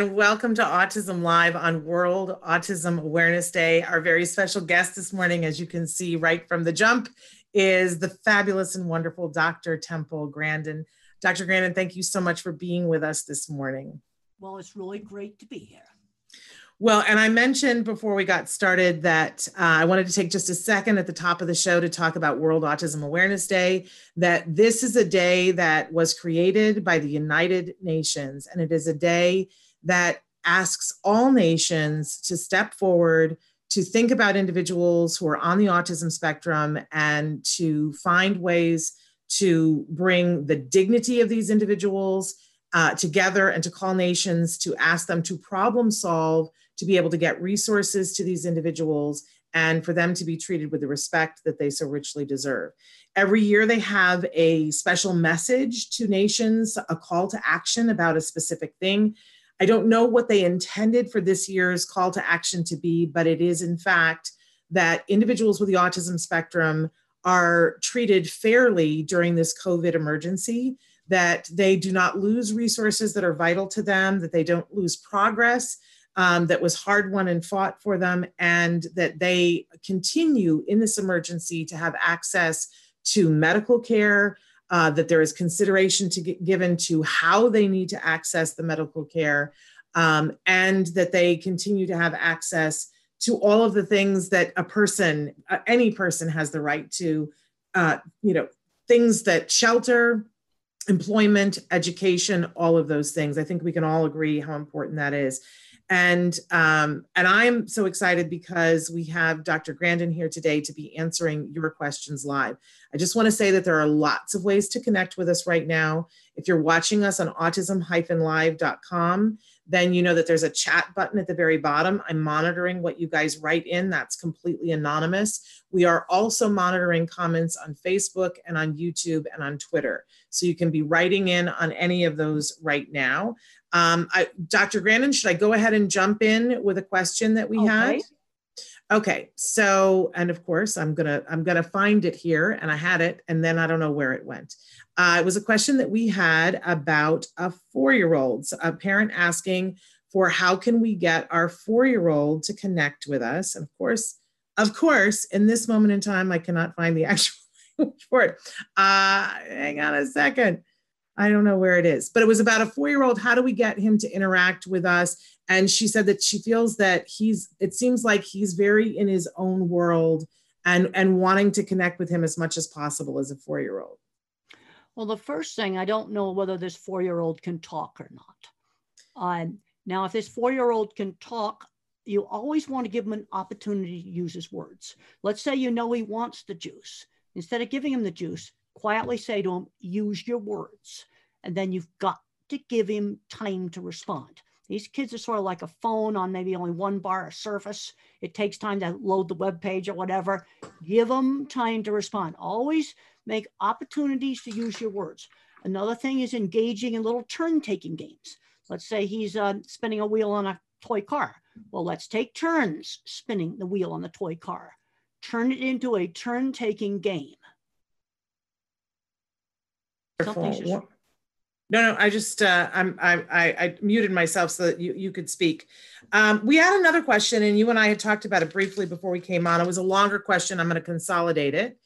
And welcome to Autism Live on World Autism Awareness Day. Our very special guest this morning, as you can see right from the jump, is the fabulous and wonderful Dr. Temple Grandin. Dr. Grandin, thank you so much for being with us this morning. Well, it's really great to be here. Well, and I mentioned before we got started that uh, I wanted to take just a second at the top of the show to talk about World Autism Awareness Day. That this is a day that was created by the United Nations, and it is a day that asks all nations to step forward to think about individuals who are on the autism spectrum and to find ways to bring the dignity of these individuals uh, together and to call nations to ask them to problem solve to be able to get resources to these individuals and for them to be treated with the respect that they so richly deserve. Every year, they have a special message to nations, a call to action about a specific thing. I don't know what they intended for this year's call to action to be, but it is, in fact, that individuals with the autism spectrum are treated fairly during this COVID emergency, that they do not lose resources that are vital to them, that they don't lose progress um, that was hard won and fought for them, and that they continue in this emergency to have access to medical care, uh, that there is consideration to get given to how they need to access the medical care, um, and that they continue to have access to all of the things that a person, uh, any person, has the right to. Uh, you know, things that shelter, employment, education, all of those things. I think we can all agree how important that is and um, and I'm so excited because we have Dr. Grandin here today to be answering your questions live. I just want to say that there are lots of ways to connect with us right now. If you're watching us on autism-live.com, then you know that there's a chat button at the very bottom. I'm monitoring what you guys write in. That's completely anonymous. We are also monitoring comments on Facebook and on YouTube and on Twitter. So you can be writing in on any of those right now. Um, I, Dr. Grandin, should I go ahead and jump in with a question that we okay. had? Okay, so and of course I'm gonna I'm gonna find it here, and I had it, and then I don't know where it went. Uh, it was a question that we had about a four-year-old, so a parent asking for how can we get our four-year-old to connect with us, and of course, of course, in this moment in time, I cannot find the actual it. Uh, hang on a second. I don't know where it is, but it was about a four year old. How do we get him to interact with us? And she said that she feels that he's, it seems like he's very in his own world and, and wanting to connect with him as much as possible as a four year old. Well, the first thing, I don't know whether this four year old can talk or not. Um, now, if this four year old can talk, you always want to give him an opportunity to use his words. Let's say you know he wants the juice. Instead of giving him the juice, quietly say to him, use your words. And then you've got to give him time to respond. These kids are sort of like a phone on maybe only one bar of surface. It takes time to load the web page or whatever. Give them time to respond. Always make opportunities to use your words. Another thing is engaging in little turn taking games. Let's say he's uh, spinning a wheel on a toy car. Well, let's take turns spinning the wheel on the toy car. Turn it into a turn taking game. No, no, I just uh, I'm I, I, I muted myself so that you you could speak. Um, we had another question, and you and I had talked about it briefly before we came on. It was a longer question. I'm going to consolidate it.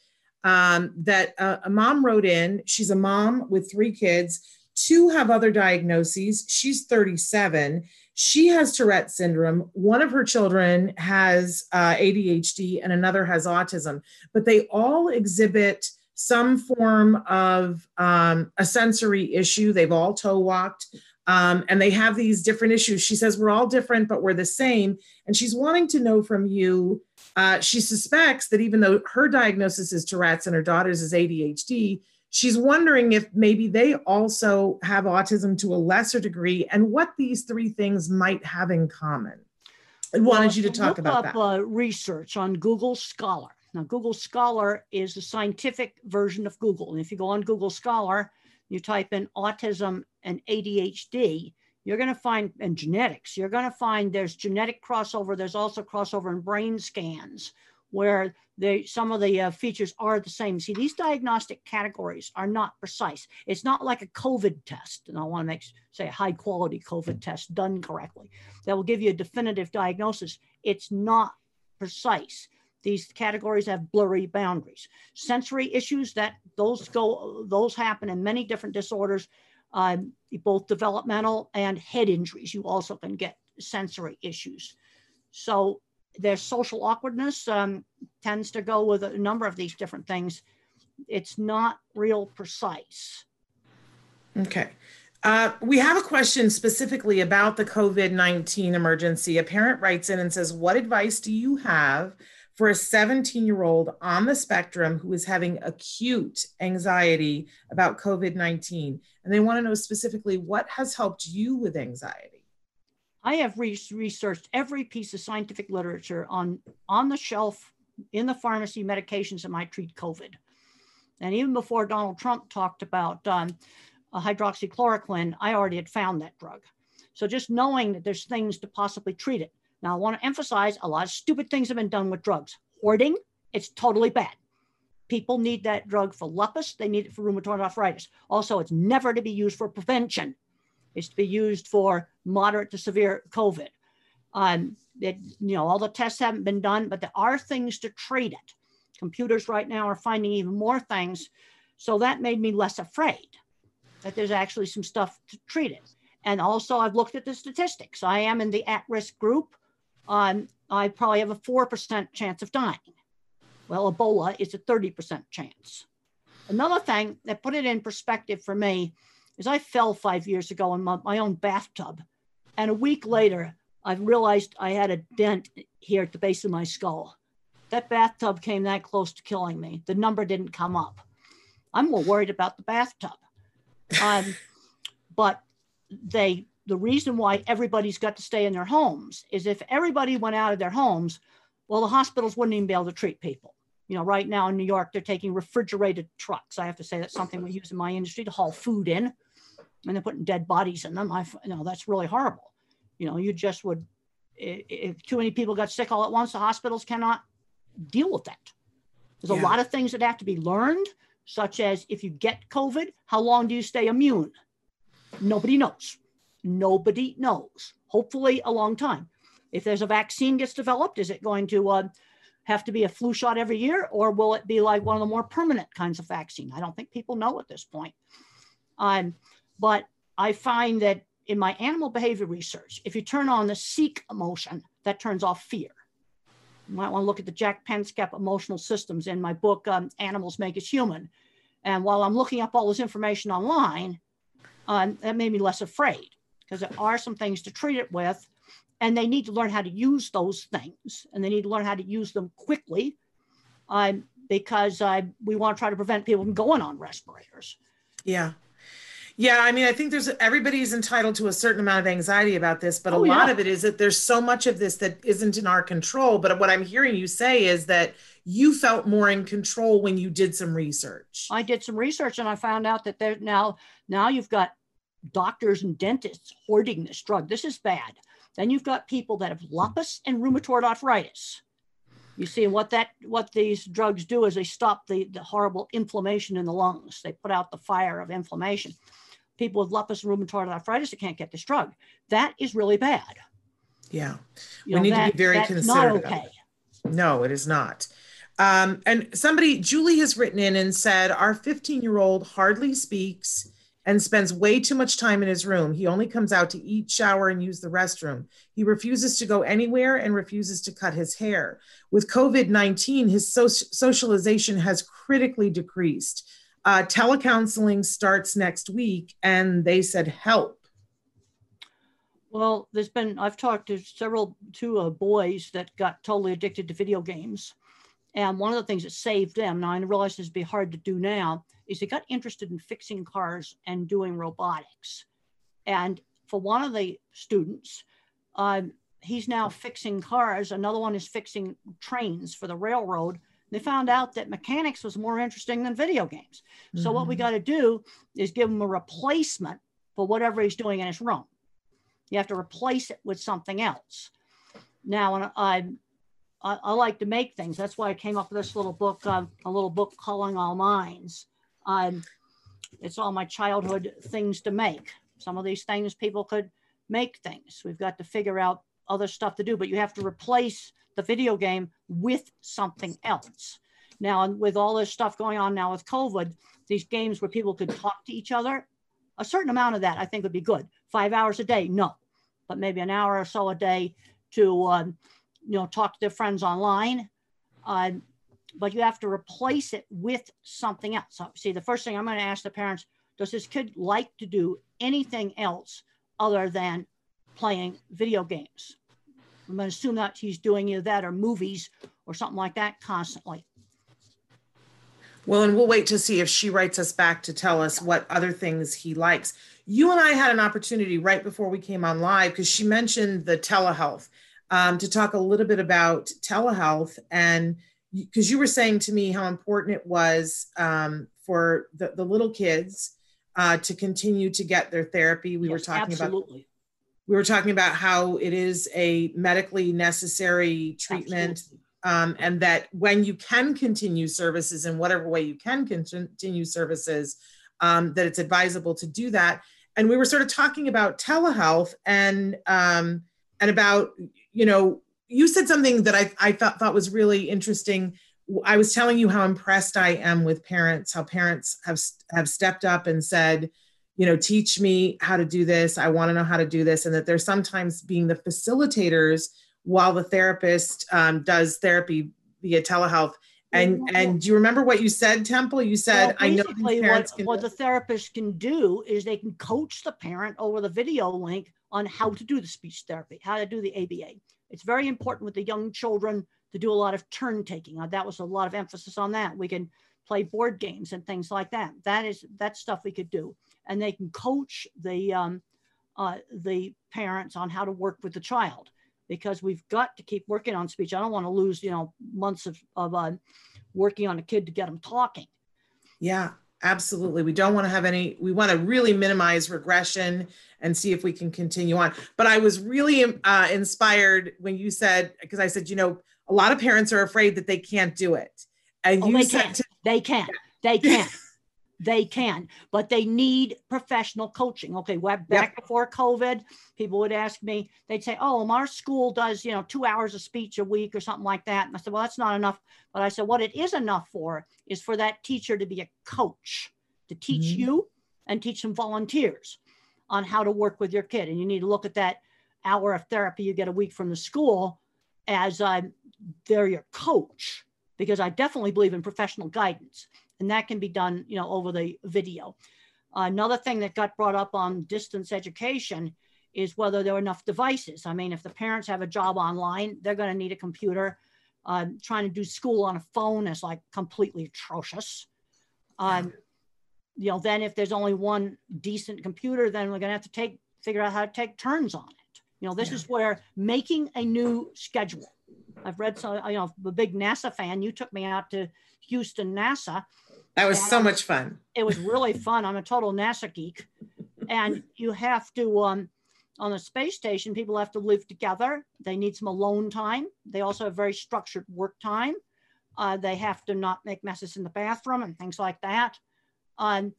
Um, that uh, a mom wrote in. She's a mom with three kids. Two have other diagnoses. She's 37. She has Tourette syndrome. One of her children has uh, ADHD and another has autism, but they all exhibit some form of um, a sensory issue. They've all toe walked. Um, and they have these different issues. She says, We're all different, but we're the same. And she's wanting to know from you. Uh, she suspects that even though her diagnosis is Tourette's and her daughter's is ADHD, she's wondering if maybe they also have autism to a lesser degree and what these three things might have in common. I wanted well, you to talk about up, that. Uh, research on Google Scholar. Now, Google Scholar is the scientific version of Google. And if you go on Google Scholar, you type in autism and ADHD, you're going to find, and genetics, you're going to find there's genetic crossover. There's also crossover in brain scans where they, some of the uh, features are the same. See, these diagnostic categories are not precise. It's not like a COVID test, and I want to make say a high quality COVID test done correctly that will give you a definitive diagnosis. It's not precise. These categories have blurry boundaries. Sensory issues that those go those happen in many different disorders, um, both developmental and head injuries. You also can get sensory issues. So their social awkwardness um, tends to go with a number of these different things. It's not real precise. Okay. Uh, we have a question specifically about the COVID 19 emergency. A parent writes in and says, What advice do you have for a 17 year old on the spectrum who is having acute anxiety about COVID 19? And they want to know specifically what has helped you with anxiety. I have re- researched every piece of scientific literature on on the shelf in the pharmacy medications that might treat COVID. And even before Donald Trump talked about um, hydroxychloroquine, I already had found that drug. So just knowing that there's things to possibly treat it. Now, I want to emphasize a lot of stupid things have been done with drugs. Hoarding, it's totally bad. People need that drug for lupus, they need it for rheumatoid arthritis. Also, it's never to be used for prevention. It's to be used for moderate to severe COVID. Um, it, you know, all the tests haven't been done, but there are things to treat it. Computers right now are finding even more things. So that made me less afraid that there's actually some stuff to treat it. And also, I've looked at the statistics. I am in the at risk group. Um, I probably have a 4% chance of dying. Well, Ebola is a 30% chance. Another thing that put it in perspective for me is I fell five years ago in my, my own bathtub. And a week later, I realized I had a dent here at the base of my skull. That bathtub came that close to killing me. The number didn't come up. I'm more worried about the bathtub. Um, but they, the reason why everybody's got to stay in their homes is if everybody went out of their homes, well, the hospitals wouldn't even be able to treat people. You know, right now in New York, they're taking refrigerated trucks. I have to say that's something we use in my industry to haul food in and they're putting dead bodies in them. I you know that's really horrible. You know, you just would if too many people got sick all at once, the hospitals cannot deal with that. There's yeah. a lot of things that have to be learned, such as if you get COVID, how long do you stay immune? Nobody knows. Nobody knows. Hopefully, a long time. If there's a vaccine gets developed, is it going to uh, have to be a flu shot every year, or will it be like one of the more permanent kinds of vaccine? I don't think people know at this point. Um, but I find that in my animal behavior research, if you turn on the seek emotion, that turns off fear. You might want to look at the Jaak Panksepp emotional systems in my book, um, Animals Make Us Human. And while I'm looking up all this information online, um, that made me less afraid because there are some things to treat it with. And they need to learn how to use those things and they need to learn how to use them quickly um, because uh, we want to try to prevent people from going on respirators. Yeah. Yeah, I mean, I think there's everybody's entitled to a certain amount of anxiety about this, but oh, a lot yeah. of it is that there's so much of this that isn't in our control. But what I'm hearing you say is that you felt more in control when you did some research. I did some research and I found out that there now now you've got doctors and dentists hoarding this drug. This is bad. Then you've got people that have lupus and rheumatoid arthritis. You see what that what these drugs do is they stop the, the horrible inflammation in the lungs. They put out the fire of inflammation people with lupus and rheumatoid arthritis that can't get this drug. That is really bad. Yeah. You we know, need that, to be very considerate. okay. No, it is not. Um, and somebody, Julie has written in and said, Our 15 year old hardly speaks, and spends way too much time in his room. He only comes out to eat, shower, and use the restroom. He refuses to go anywhere and refuses to cut his hair. With COVID 19, his so- socialization has critically decreased. Uh, telecounseling starts next week, and they said help. Well, there's been, I've talked to several, two uh, boys that got totally addicted to video games. And one of the things that saved them, now I realize this would be hard to do now, is they got interested in fixing cars and doing robotics. And for one of the students, um, he's now fixing cars. Another one is fixing trains for the railroad. They found out that mechanics was more interesting than video games. So mm-hmm. what we mm-hmm. got to do is give him a replacement for whatever he's doing in his room. You have to replace it with something else. Now, I, I, I like to make things. That's why I came up with this little book, uh, a little book calling all minds. Um, it's all my childhood things to make. Some of these things people could make things. We've got to figure out other stuff to do, but you have to replace the video game with something else. Now, with all this stuff going on now with COVID, these games where people could talk to each other, a certain amount of that I think would be good. Five hours a day, no, but maybe an hour or so a day to um, you know talk to their friends online. Uh, but you have to replace it with something else. So, see, the first thing I'm going to ask the parents: Does this kid like to do anything else other than playing video games? I'm going to assume that he's doing either that or movies or something like that constantly. Well, and we'll wait to see if she writes us back to tell us what other things he likes. You and I had an opportunity right before we came on live because she mentioned the telehealth um, to talk a little bit about telehealth and because you were saying to me how important it was um, for the, the little kids uh, to continue to get their therapy. We yes, were talking absolutely. about we were talking about how it is a medically necessary treatment um, and that when you can continue services in whatever way you can continue services um, that it's advisable to do that and we were sort of talking about telehealth and um, and about you know you said something that I, I thought thought was really interesting I was telling you how impressed I am with parents, how parents have have stepped up and said, you know, teach me how to do this. I want to know how to do this, and that they're sometimes being the facilitators while the therapist um, does therapy via telehealth. And and do you remember what you said, Temple? You said well, I know what, what the therapist can do is they can coach the parent over the video link on how to do the speech therapy, how to do the ABA. It's very important with the young children to do a lot of turn taking. Uh, that was a lot of emphasis on that. We can play board games and things like that. That is that stuff we could do, and they can coach the um, uh, the parents on how to work with the child because we've got to keep working on speech. I don't want to lose you know months of of uh, working on a kid to get them talking. Yeah, absolutely. We don't want to have any. We want to really minimize regression and see if we can continue on. But I was really uh, inspired when you said because I said you know a lot of parents are afraid that they can't do it. And oh, you they can. To- they can. They can. They can, but they need professional coaching. Okay, back yep. before COVID, people would ask me, they'd say, "Oh, our school does, you know, two hours of speech a week or something like that." And I said, "Well, that's not enough." But I said, "What it is enough for is for that teacher to be a coach, to teach mm-hmm. you and teach some volunteers on how to work with your kid. And you need to look at that hour of therapy you get a week from the school as uh, they're your coach because I definitely believe in professional guidance, and that can be done, you know, over the video. Another thing that got brought up on distance education is whether there are enough devices. I mean, if the parents have a job online, they're going to need a computer. Um, trying to do school on a phone is like completely atrocious. Um, you know, then if there's only one decent computer, then we're going to have to take figure out how to take turns on it. You know, this yeah. is where making a new schedule I've read so you know, I'm a big NASA fan. You took me out to Houston, NASA. That was so much fun. It was really fun. I'm a total NASA geek. And you have to, um, on the space station, people have to live together. They need some alone time. They also have very structured work time. Uh, they have to not make messes in the bathroom and things like that. Um,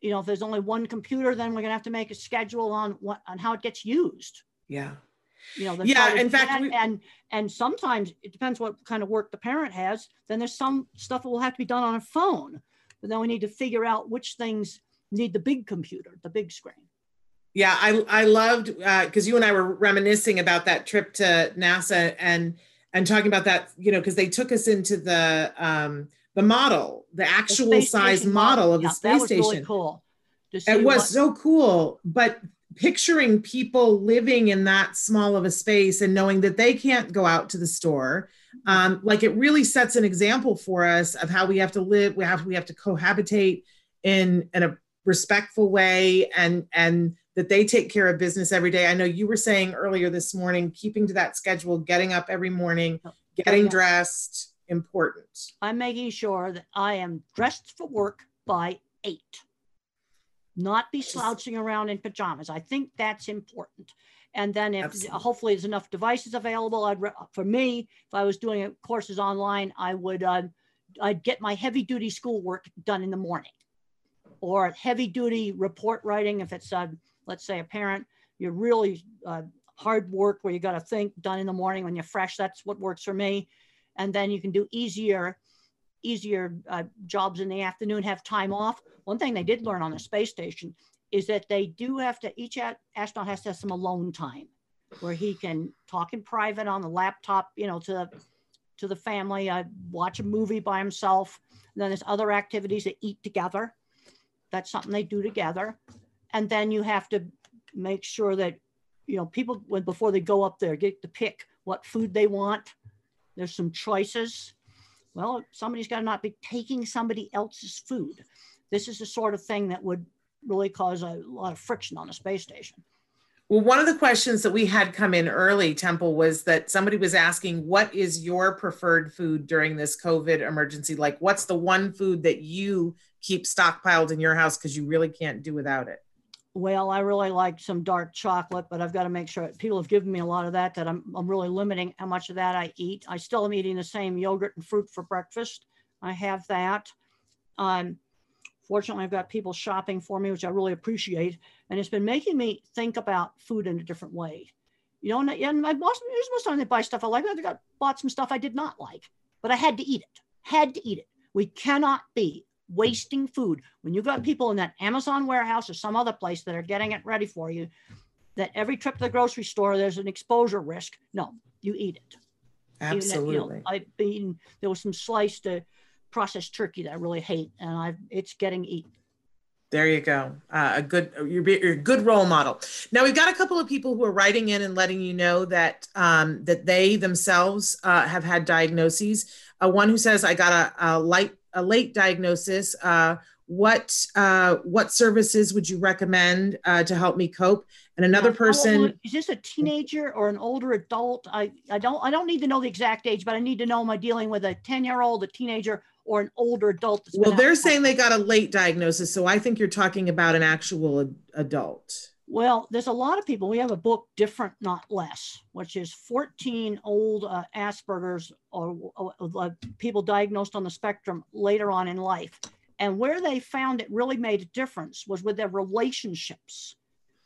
you know, if there's only one computer, then we're gonna have to make a schedule on what on how it gets used. Yeah you know yeah in fact we, and and sometimes it depends what kind of work the parent has then there's some stuff that will have to be done on a phone but then we need to figure out which things need the big computer, the big screen. Yeah, I I loved uh because uh, you and I were reminiscing about that trip to NASA and and talking about that, you know, because they took us into the um, the model, the actual the size model, of yeah, the space station. Really cool. It was what- so cool, but picturing people living in that small of a space and knowing that they can't go out to the store um, like it really sets an example for us of how we have to live we have we have to cohabitate in in a respectful way and and that they take care of business every day. I know you were saying earlier this morning, keeping to that schedule, getting up every morning, getting dressed, important. I'm making sure that I am dressed for work by eight, not be slouching around in pajamas. I think that's important. And then if Absolutely. hopefully there's enough devices available, I'd for me, if I was doing courses online, I would uh, I'd get my heavy duty schoolwork done in the morning or heavy duty report writing if it's uh, let's say a parent, you're really uh, hard work where you got to think done in the morning when you're fresh. That's what works for me. And then you can do easier, easier uh, jobs in the afternoon, have time off. One thing they did learn on the space station is that they do have to, each astronaut has to have some alone time where he can talk in private on the laptop, you know, to to the family, uh, watch a movie by himself. And then there's other activities that eat together. That's something they do together and then you have to make sure that you know people before they go up there get to pick what food they want there's some choices well somebody's got to not be taking somebody else's food. This is the sort of thing that would really cause a lot of friction on a space station. Well one of the questions that we had come in early temple was that somebody was asking what is your preferred food during this covid emergency? Like what's the one food that you keep stockpiled in your house because you really can't do without it well, I really like some dark chocolate, but I've got to make sure people have given me a lot of that, that I'm, I'm really limiting how much of that I eat. I still am eating the same yogurt and fruit for breakfast. I have that. Um, fortunately, I've got people shopping for me, which I really appreciate. And it's been making me think about food in a different way. You know, and, and I most, most time they buy stuff I like. I got bought some stuff I did not like, but I had to eat it. Had to eat it. We cannot be wasting food. When you've got people in that Amazon warehouse or some other place that are getting it ready for you, that every trip to the grocery store, there's an exposure risk. No, you eat it. Absolutely. You know, I've been, there was some sliced uh, processed turkey that I really hate, and I've, it's getting eaten. There you go. Uh, a good, you're, you're, a good role model. Now we've got a couple of people who are writing in and letting you know that um, that they themselves uh, have had diagnoses. Uh, one who says, "I got a, a light a late diagnosis, uh, what uh, what services would you recommend uh, to help me cope? And another person is this a teenager or an older adult? I, I don't I don't need to know the exact age, but I need to know am I dealing with a 10 year old, a teenager, or an older adult? well, they're saying they got a late diagnosis, so I think you're talking about an actual adult. Well, there's a lot of people. We have a book, Different Not Less, which is 14 old uh, Asperger's or, or, or, people diagnosed on the spectrum later on in life. And where they found it really made a difference was with their relationships.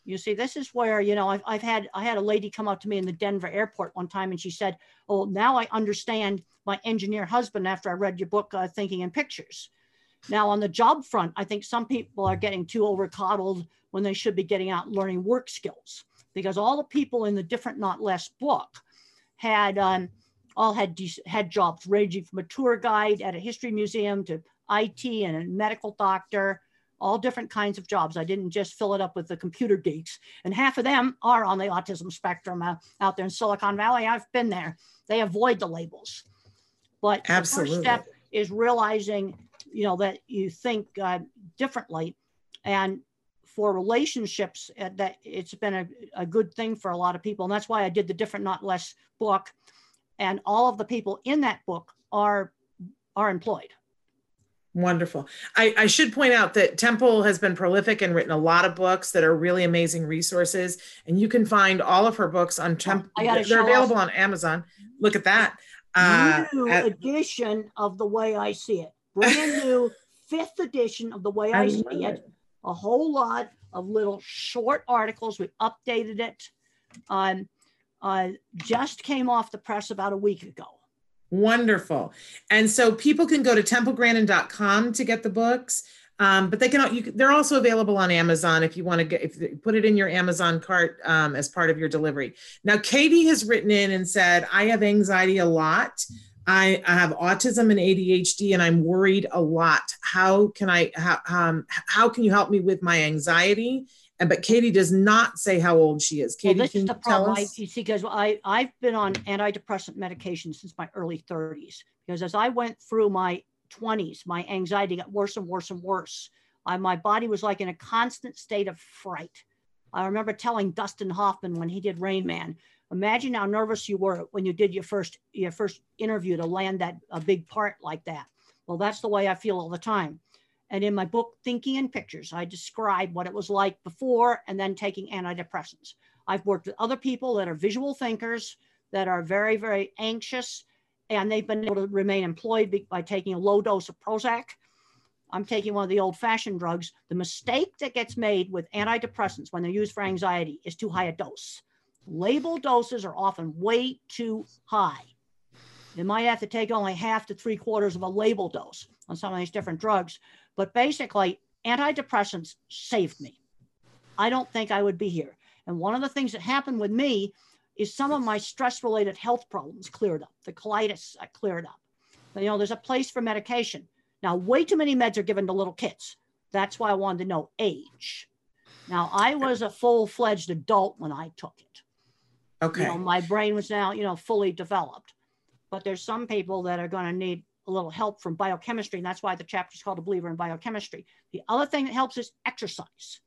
You see, this is where, you know, I've, I've had, I had a lady come up to me in the Denver airport one time and she said, Oh, now I understand my engineer husband after I read your book, uh, Thinking in Pictures. Now, on the job front, I think some people are getting too overcoddled when they should be getting out and learning work skills because all the people in the different not less book had um, all had had jobs ranging from a tour guide at a history museum to IT and a medical doctor, all different kinds of jobs. I didn't just fill it up with the computer geeks, and half of them are on the autism spectrum uh, out there in Silicon Valley. I've been there. They avoid the labels, but Absolutely. the first step is realizing, you know, that you think uh, differently, and for relationships uh, that it's been a, a good thing for a lot of people and that's why i did the different not less book and all of the people in that book are are employed Wonderful. I, I, should point out that Temple has been prolific and written a lot of books that are really amazing resources. And you can find all of her books on Temple. They're available off. on Amazon. Look at that. Uh, new at, edition of The Way I See It. Brand new fifth edition of The Way I, I See it. it a whole lot of little short articles. We updated it. Um, uh, just came off the press about a week ago. Wonderful. And so people can go to templegrandin.com to get the books. Um, but they can, you, they're also available on Amazon if you want to get, if put it in your Amazon cart um, as part of your delivery. Now, Katie has written in and said, I have anxiety a lot. I, I have autism and ADHD, and I'm worried a lot. How can I, how, um, how can you help me with my anxiety? And but Katie does not say how old she is. Katie, well, this can is the problem. I, us? you see, because I I've been on antidepressant medication since my early 30s. Because as I went through my 20s, my anxiety got worse and worse and worse. I, my body was like in a constant state of fright. I remember telling Dustin Hoffman when he did Rain Man, imagine how nervous you were when you did your first your first interview to land that a big part like that. Well, that's the way I feel all the time. And in my book, Thinking in Pictures, I describe what it was like before and then taking antidepressants. I've worked with other people that are visual thinkers, that are very, very anxious, and they've been able to remain employed by taking a low dose of Prozac. I'm taking one of the old fashioned drugs. The mistake that gets made with antidepressants when they're used for anxiety is too high a dose. Label doses are often way too high. You might have to take only half to three quarters of a label dose on some of these different drugs. But basically, antidepressants saved me. I don't think I would be here. And one of the things that happened with me is some of my stress related health problems cleared up. The colitis uh, cleared up. You know, there's a place for medication. Now, way too many meds are given to little kids. That's why I wanted to know age. Now, I was a full fledged adult when I took it. Okay. You know, my brain was now, you know, fully developed. But there's some people that are going to need a little help from biochemistry. And that's why the chapter is called A Believer in Biochemistry. The other thing that helps is exercise.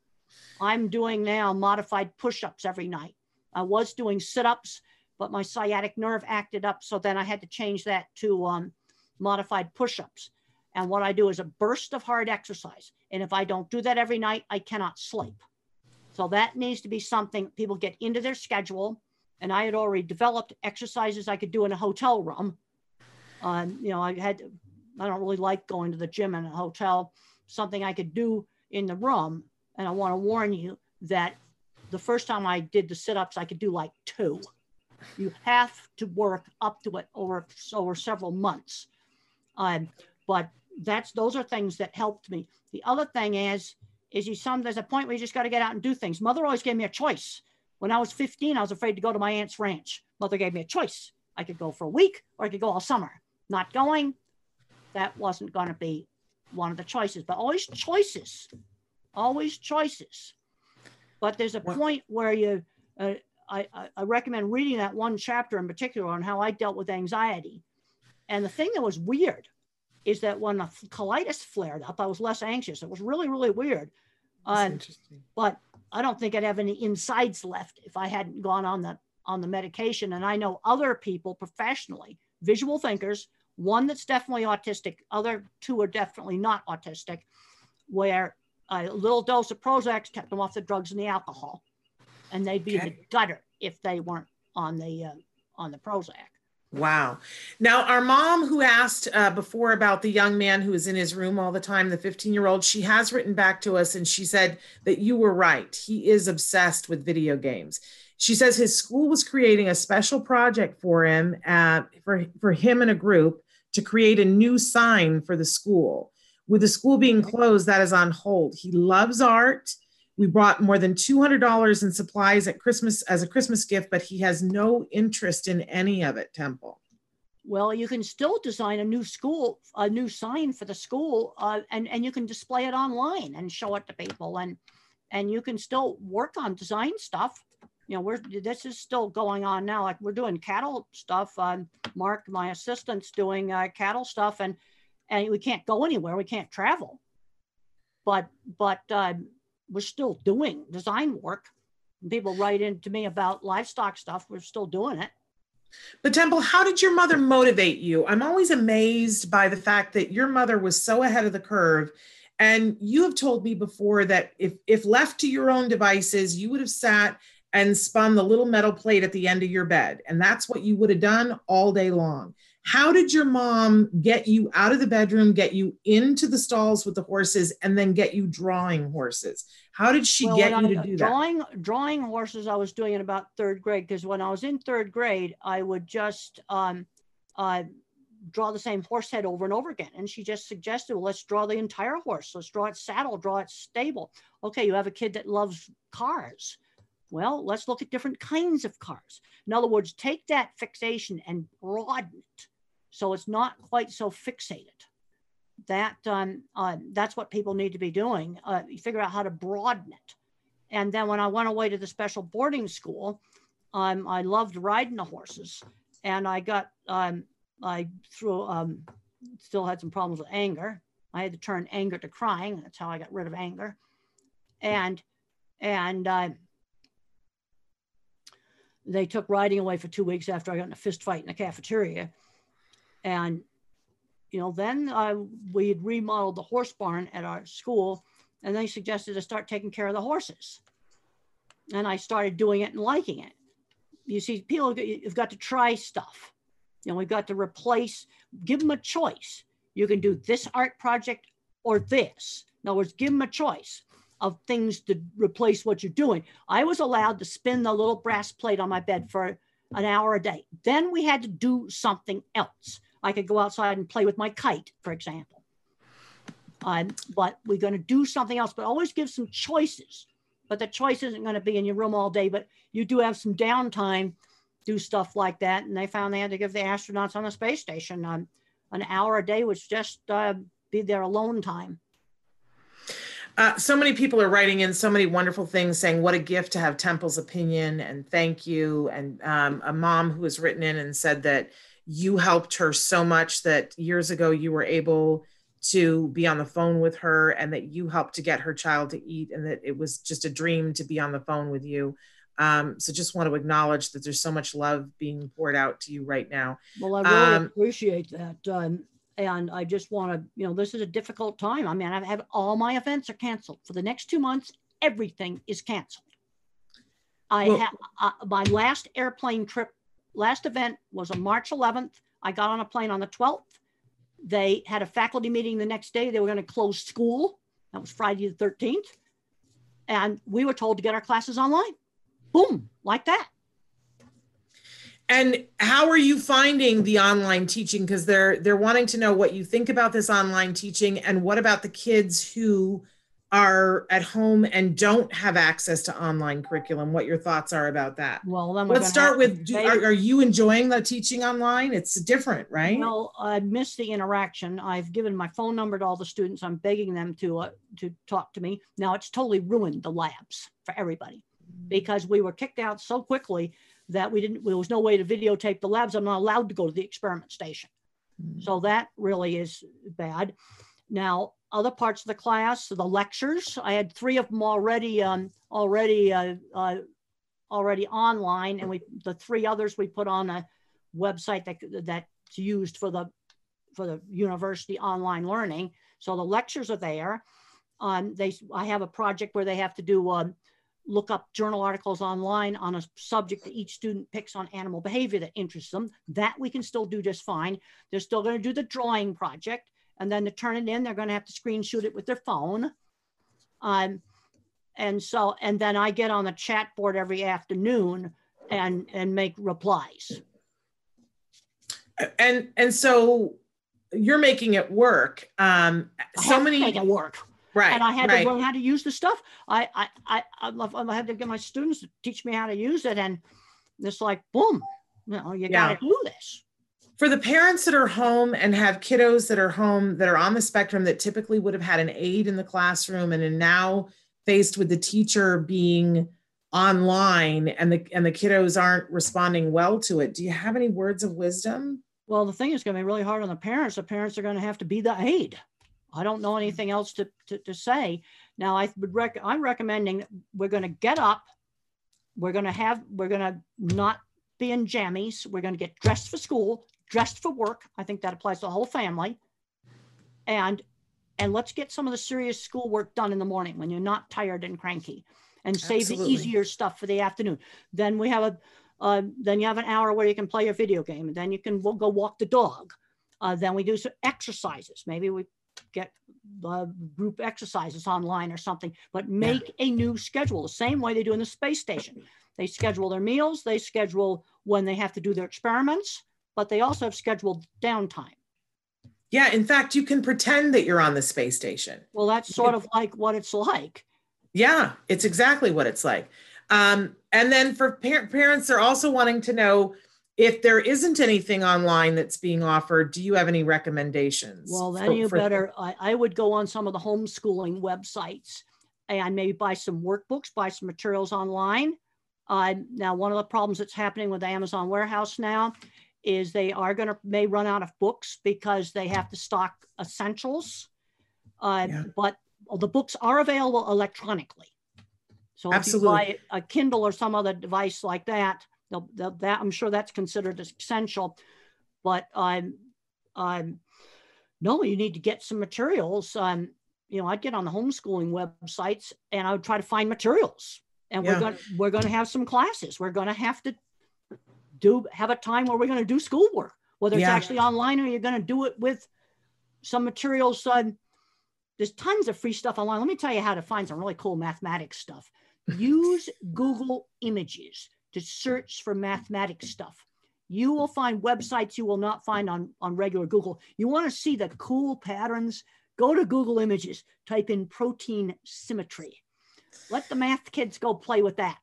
I'm doing now modified push ups every night. I was doing sit ups, but my sciatic nerve acted up. So then I had to change that to um, modified push ups. And what I do is a burst of hard exercise. And if I don't do that every night, I cannot sleep. So that needs to be something people get into their schedule. And I had already developed exercises I could do in a hotel room. Um, you know, I had, I don't really like going to the gym in a hotel, something I could do in the room. And I want to warn you that the first time I did the sit ups, I could do like two. You have to work up to it over, over several months. Um, but that's those are things that helped me. The other thing is, is you some there's a point where you just got to get out and do things. Mother always gave me a choice. When I was 15, I was afraid to go to my aunt's ranch. Mother gave me a choice. I could go for a week or I could go all summer. Not going, that wasn't going to be one of the choices, but always choices, always choices. But there's a point where you, uh, I, I recommend reading that one chapter in particular on how I dealt with anxiety. And the thing that was weird is that when the colitis flared up, I was less anxious. It was really, really weird. Uh, but I don't think I'd have any insides left if I hadn't gone on the on the medication. And I know other people professionally, visual thinkers, one that's definitely autistic, other two are definitely not autistic, where a little dose of Prozac kept them off the drugs and the alcohol, and they'd be okay. in the gutter if they weren't on the uh, on the Prozac. Wow. Now, our mom, who asked uh, before about the young man who is in his room all the time, the 15 year old, she has written back to us and she said that you were right. He is obsessed with video games. She says his school was creating a special project for him, uh, for, for him and a group to create a new sign for the school. With the school being closed, that is on hold. He loves art. We brought more than $200 in supplies at Christmas as a Christmas gift, but he has no interest in any of it, Temple. Well, you can still design a new school, a new sign for the school, uh, and and you can display it online and show it to people, and and you can still work on design stuff. You know, we're this is still going on now. Like we're doing cattle stuff. Um, Mark, my assistant's doing uh, cattle stuff, and and we can't go anywhere. We can't travel. But but uh, we're still doing design work. People write in to me about livestock stuff. We're still doing it. But Temple, how did your mother motivate you? I'm always amazed by the fact that your mother was so ahead of the curve. And you have told me before that if, if left to your own devices, you would have sat and spun the little metal plate at the end of your bed. And that's what you would have done all day long. How did your mom get you out of the bedroom, get you into the stalls with the horses, and then get you drawing horses? How did she well, get you I, to do drawing, that? Drawing horses, I was doing in about third grade because when I was in third grade, I would just um, uh, draw the same horse head over and over again. And she just suggested, well, let's draw the entire horse. Let's draw its saddle, draw its stable. Okay, you have a kid that loves cars. Well, let's look at different kinds of cars. In other words, take that fixation and broaden it so it's not quite so fixated. That um, uh, that's what people need to be doing. Uh, figure out how to broaden it. And then when I went away to the special boarding school, um, I loved riding the horses, and I got um, I threw um, still had some problems with anger. I had to turn anger to crying. That's how I got rid of anger. And and uh, they took riding away for two weeks after I got in a fist fight in the cafeteria. And you know, then uh, we had remodeled the horse barn at our school, and they suggested to start taking care of the horses. And I started doing it and liking it. You see, people have got to try stuff. You know, we've got to replace, give them a choice. You can do this art project or this. In other words, give them a choice of things to replace what you're doing. I was allowed to spin the little brass plate on my bed for an hour a day. Then we had to do something else. I could go outside and play with my kite, for example. Um, but we're going to do something else, but always give some choices. But the choice isn't going to be in your room all day, but you do have some downtime do stuff like that. And they found they had to give the astronauts on the space station um, an hour a day, which just uh, be their alone time. Uh, so many people are writing in so many wonderful things saying what a gift to have temple's opinion and thank you and um, a mom who has written in and said that you helped her so much that years ago you were able to be on the phone with her and that you helped to get her child to eat and that it was just a dream to be on the phone with you um, so just want to acknowledge that there's so much love being poured out to you right now. Well, I really um, appreciate that. Um, and I just want to, you know, this is a difficult time. I mean, I've had all my events are canceled for the next two months. Everything is canceled. I well, have uh, my last airplane trip, last event was on March 11th. I got on a plane on the 12th. They had a faculty meeting the next day. They were going to close school. That was Friday the 13th. And we were told to get our classes online boom, like that. And how are you finding the online teaching? Because they're they're wanting to know what you think about this online teaching and what about the kids who are at home and don't have access to online curriculum what your thoughts are about that well then let's start with do, are, are, you enjoying the teaching online it's different right well i miss the interaction i've given my phone number to all the students i'm begging them to uh, to talk to me now it's totally ruined the labs for everybody because we were kicked out so quickly that we didn't, there was no way to videotape the labs. I'm not allowed to go to the experiment station. Mm-hmm. So that really is bad. Now, other parts of the class, the lectures, I had three of them already, um, already, uh, uh, already online, and we the three others we put on a website that that's used for the for the university online learning. So the lectures are there. Um, they I have a project where they have to do um, look up journal articles online on a subject that each student picks on animal behavior that interests them. That we can still do just fine. They're still going to do the drawing project. And then to turn it in, they're going to have to screenshot it with their phone. Um, and so, and then I get on the chat board every afternoon and and make replies. And and so you're making it work. Um, so many make it work. Right. And I had right. to learn how to use the stuff. I, I, I, love. I, had to get my students to teach me how to use it. And it's like, boom, you know, you yeah. got to do this. For the parents that are home and have kiddos that are home that are on the spectrum that typically would have had an aide in the classroom and are now faced with the teacher being online and the and the kiddos aren't responding well to it, do you have any words of wisdom? Well, the thing is going to be really hard on the parents. The parents are going to have to be the aide. I don't know anything else to, to, to say. Now, I would rec- I'm recommending we're going to get up. We're going to have, we're going to not be in jammies. We're going to get dressed for school, dressed for work. I think that applies to the whole family. And and let's get some of the serious schoolwork done in the morning when you're not tired and cranky and save Absolutely. the easier stuff for the afternoon. Then we have a, uh, then you have an hour where you can play your video game and then you can go walk the dog. Uh, then we do some exercises. Maybe we get uh, group exercises online or something, but make yeah. a new schedule the same way they do in the space station. They schedule their meals, they schedule when they have to do their experiments, but they also have scheduled downtime. Yeah, in fact, you can pretend that you're on the space station. Well, that's sort of like what it's like. Yeah, it's exactly what it's like. Um, and then for par- parents, they're also wanting to know if there isn't anything online that's being offered, do you have any recommendations? Well, then for- you for- better, I, I would go on some of the homeschooling websites and maybe buy some workbooks, buy some materials online. Uh, now, one of the problems that's happening with Amazon Warehouse now is they are going to may run out of books because they have to stock essentials. Uh, Yeah. But the books are available electronically. So Absolutely. if you buy a Kindle or some other device like that, they'll, they'll, that I'm sure that's considered essential. But um, um, no, you need to get some materials. Um, you know, I'd get on the homeschooling websites and I would try to find materials. And Yeah. we're going to we're going to have some classes. We're going to have to do have a time where we're going to do schoolwork, whether it's actually online or you're going to do it with some materials. Um, there's tons of free stuff online. Let me tell you how to find some really cool mathematics stuff. Use Google Images to search for mathematics stuff. You will find websites you will not find on, on regular Google. You want to see the cool patterns? Go to Google Images, type in protein symmetry. Let the math kids go play with that.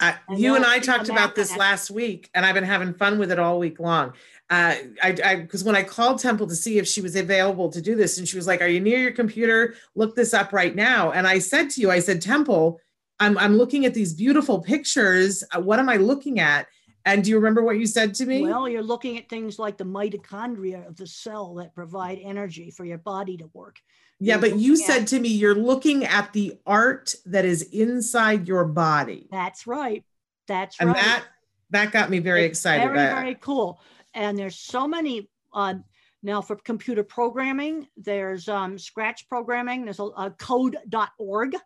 Uh, And you and I talked about this last week, and I've been having fun with it all week long. Uh, I, I, because when I called Temple to see if she was available to do this, and she was like, "Are you near your computer? Look this up right now." And I said to you, I said, Temple, I'm, I'm looking at these beautiful pictures. Uh, What am I looking at? And do you remember what you said to me? Well, you're looking at things like the mitochondria of the cell that provide energy for your body to work. Yeah, but you said to me, you're looking at the art that is inside your body, That's right. That's and right. And that that got me very It's excited. Very, very cool. And there's so many. Uh, now for computer programming, there's um, Scratch programming. There's a, a code.org.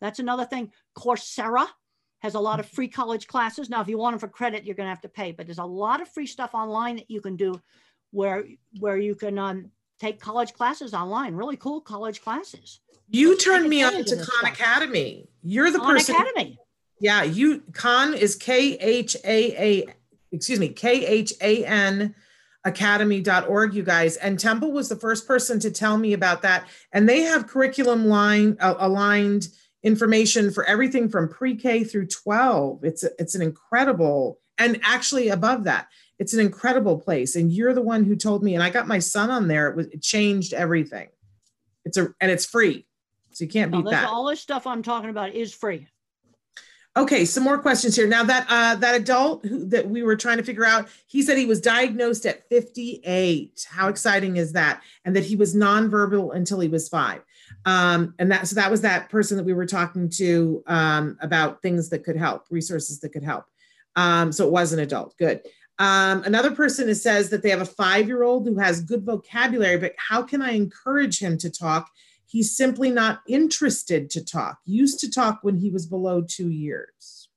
That's another thing. Coursera has a lot of free college classes. Now, if you want them for credit, you're going to have to pay. But there's a lot of free stuff online that you can do, where where you can um, take college classes online. Really cool college classes. You Take turned me on to Khan. Academy. You're the Khan person. Academy. Yeah, you Khan is K H A A excuse me, K H A N academy.org you guys and temple was the first person to tell me about that and they have curriculum line uh, aligned information for everything from pre-k through 12 it's a, it's an incredible and actually above that it's an incredible place and you're the one who told me and i got my son on there it was it changed everything it's a and it's free so you can't beat this- that all this stuff I'm talking about is free. Okay, some more questions here. Now that uh, that adult who, that we were trying to figure out, he said he was diagnosed at 58. How exciting is that? And that he was nonverbal until he was five. Um, and that so that was that person that we were talking to um, about things that could help, resources that could help. Um, so it was an adult. Good. Um, another person says that they have a five-year-old who has good vocabulary, but how can I encourage him to talk? He's simply not interested to talk. Used to talk when he was below two years.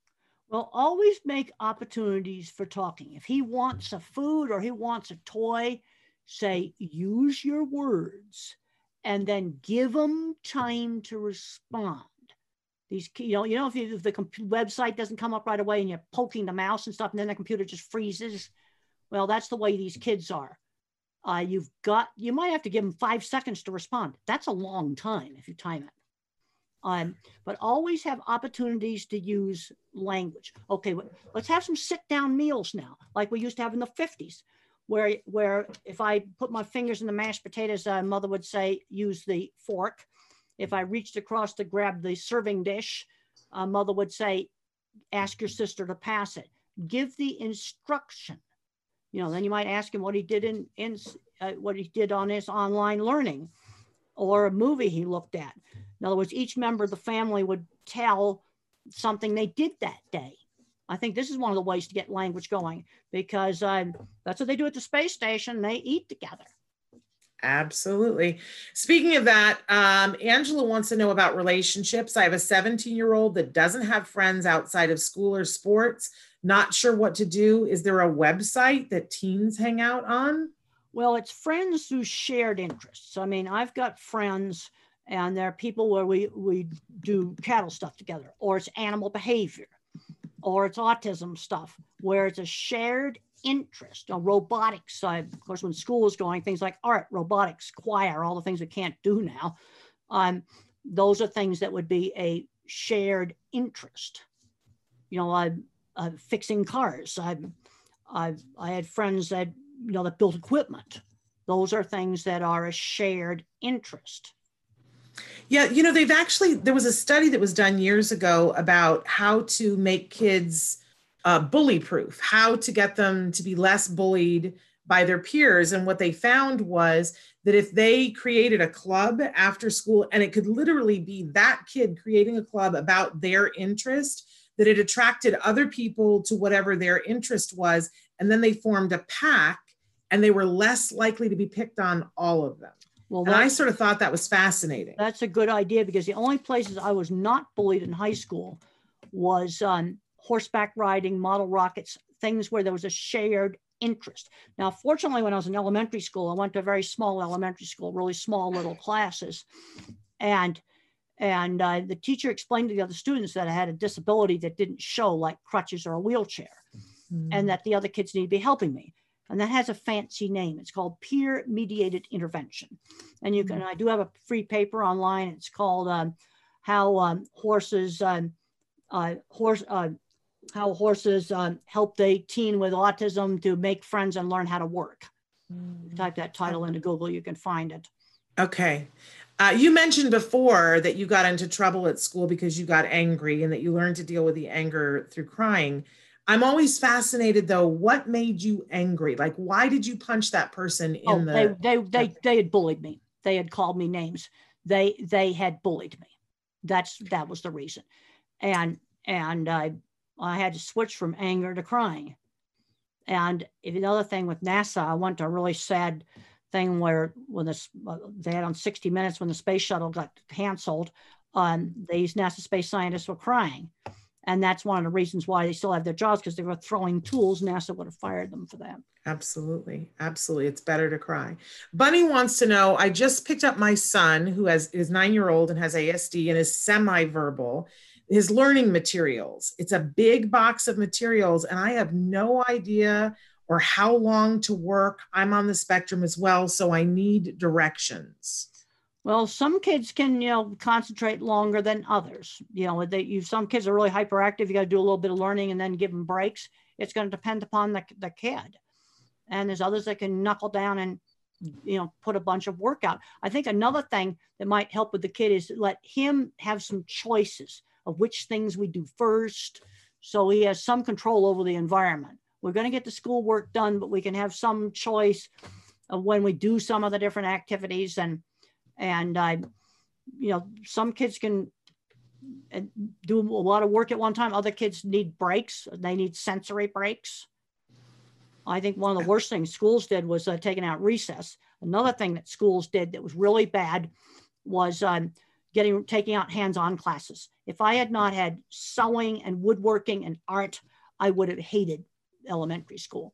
Well, always make opportunities for talking. If he wants a food or he wants a toy, say, use your words and then give him time to respond. These, you know, you know, if, you, if the website doesn't come up right away and you're poking the mouse and stuff, and then the computer just freezes, well, that's the way these kids are. Uh, you've got, you might have to give them five seconds to respond. That's a long time if you time it. Um, but always have opportunities to use language. Okay, let's have some sit down meals now, like we used to have in the 50s, where, where if I put my fingers in the mashed potatoes, uh, mother would say, use the fork. If I reached across to grab the serving dish, uh, mother would say, ask your sister to pass it. Give the instruction. You know, then you might ask him what he did in, in uh, what he did on his online learning or a movie he looked at. In other words, each member of the family would tell something they did that day. I think this is one of the ways to get language going because um, that's what they do at the space station. They eat together. Absolutely. Speaking of that, um, Angela wants to know about relationships. I have a 17 year old that doesn't have friends outside of school or sports. Not sure what to do. Is there a website that teens hang out on? Well, it's friends who shared interests. I mean, I've got friends, and there are people where we we do cattle stuff together, or it's animal behavior, or it's autism stuff, where it's a shared interest. Now, robotics, uh, of course, when school was going, things like art, robotics, choir, all the things we can't do now. Um, those are things that would be a shared interest. You know, uh, uh, fixing cars. I, I, I had friends that you know that built equipment. Those are things that are a shared interest. Yeah, you know, they've actually, there was a study that was done years ago about how to make kids uh, bully proof, how to get them to be less bullied by their peers. And what they found was that if they created a club after school, and it could literally be that kid creating a club about their interest, that it attracted other people to whatever their interest was. And then they formed a pack and they were less likely to be picked on all of them. Well, and I sort of thought that was fascinating. That's a good idea because the only places I was not bullied in high school was um, horseback riding, model rockets, things where there was a shared interest. Now, fortunately, when I was in elementary school, I went to a very small elementary school, really small little classes, and and uh, the teacher explained to the other students that I had a disability that didn't show, like crutches or a wheelchair, mm-hmm. and that the other kids need to be helping me and that has a fancy name. It's called peer mediated intervention. And you can, mm-hmm. I do have a free paper online. It's called um, How um, Horses, um, uh, horse, uh, How Horses um, Help a Teen with Autism to Make Friends and Learn How to Work. Mm-hmm. Type that title into Google, you can find it. Okay. Uh, you mentioned before that you got into trouble at school because you got angry and that you learned to deal with the anger through crying. I'm always fascinated though. What made you angry? Like, why did you punch that person in oh, the? They, they they they had bullied me. They had called me names. They they had bullied me. That's that was the reason, and and I I had to switch from anger to crying. And another thing with NASA, I went to a really sad thing where when this uh, they had on 60 Minutes when the space shuttle got canceled, um, these NASA space scientists were crying and that's one of the reasons why they still have their jobs because they were throwing tools. NASA would have fired them for that. Absolutely. Absolutely. It's better to cry. Bunny wants to know I just picked up my son who has is nine year old and has ASD and is semi verbal, his learning materials. It's a big box of materials, and I have no idea or how long to work. I'm on the spectrum as well, so I need directions. Well, some kids can, you know, concentrate longer than others. You know, they, you, some kids are really hyperactive. You got to do a little bit of learning and then give them breaks. It's going to depend upon the, the kid. And there's others that can knuckle down and, you know, put a bunch of work out. I think another thing that might help with the kid is let him have some choices of which things we do first. So he has some control over the environment. We're going to get the schoolwork done, but we can have some choice of when we do some of the different activities and and I, you know, some kids can uh, do a lot of work at one time. Other kids need breaks. They need sensory breaks. I think one of the worst things schools did was uh, taking out recess. Another thing that schools did that was really bad was um, getting taking out hands-on classes. If I had not had sewing and woodworking and art, I would have hated elementary school.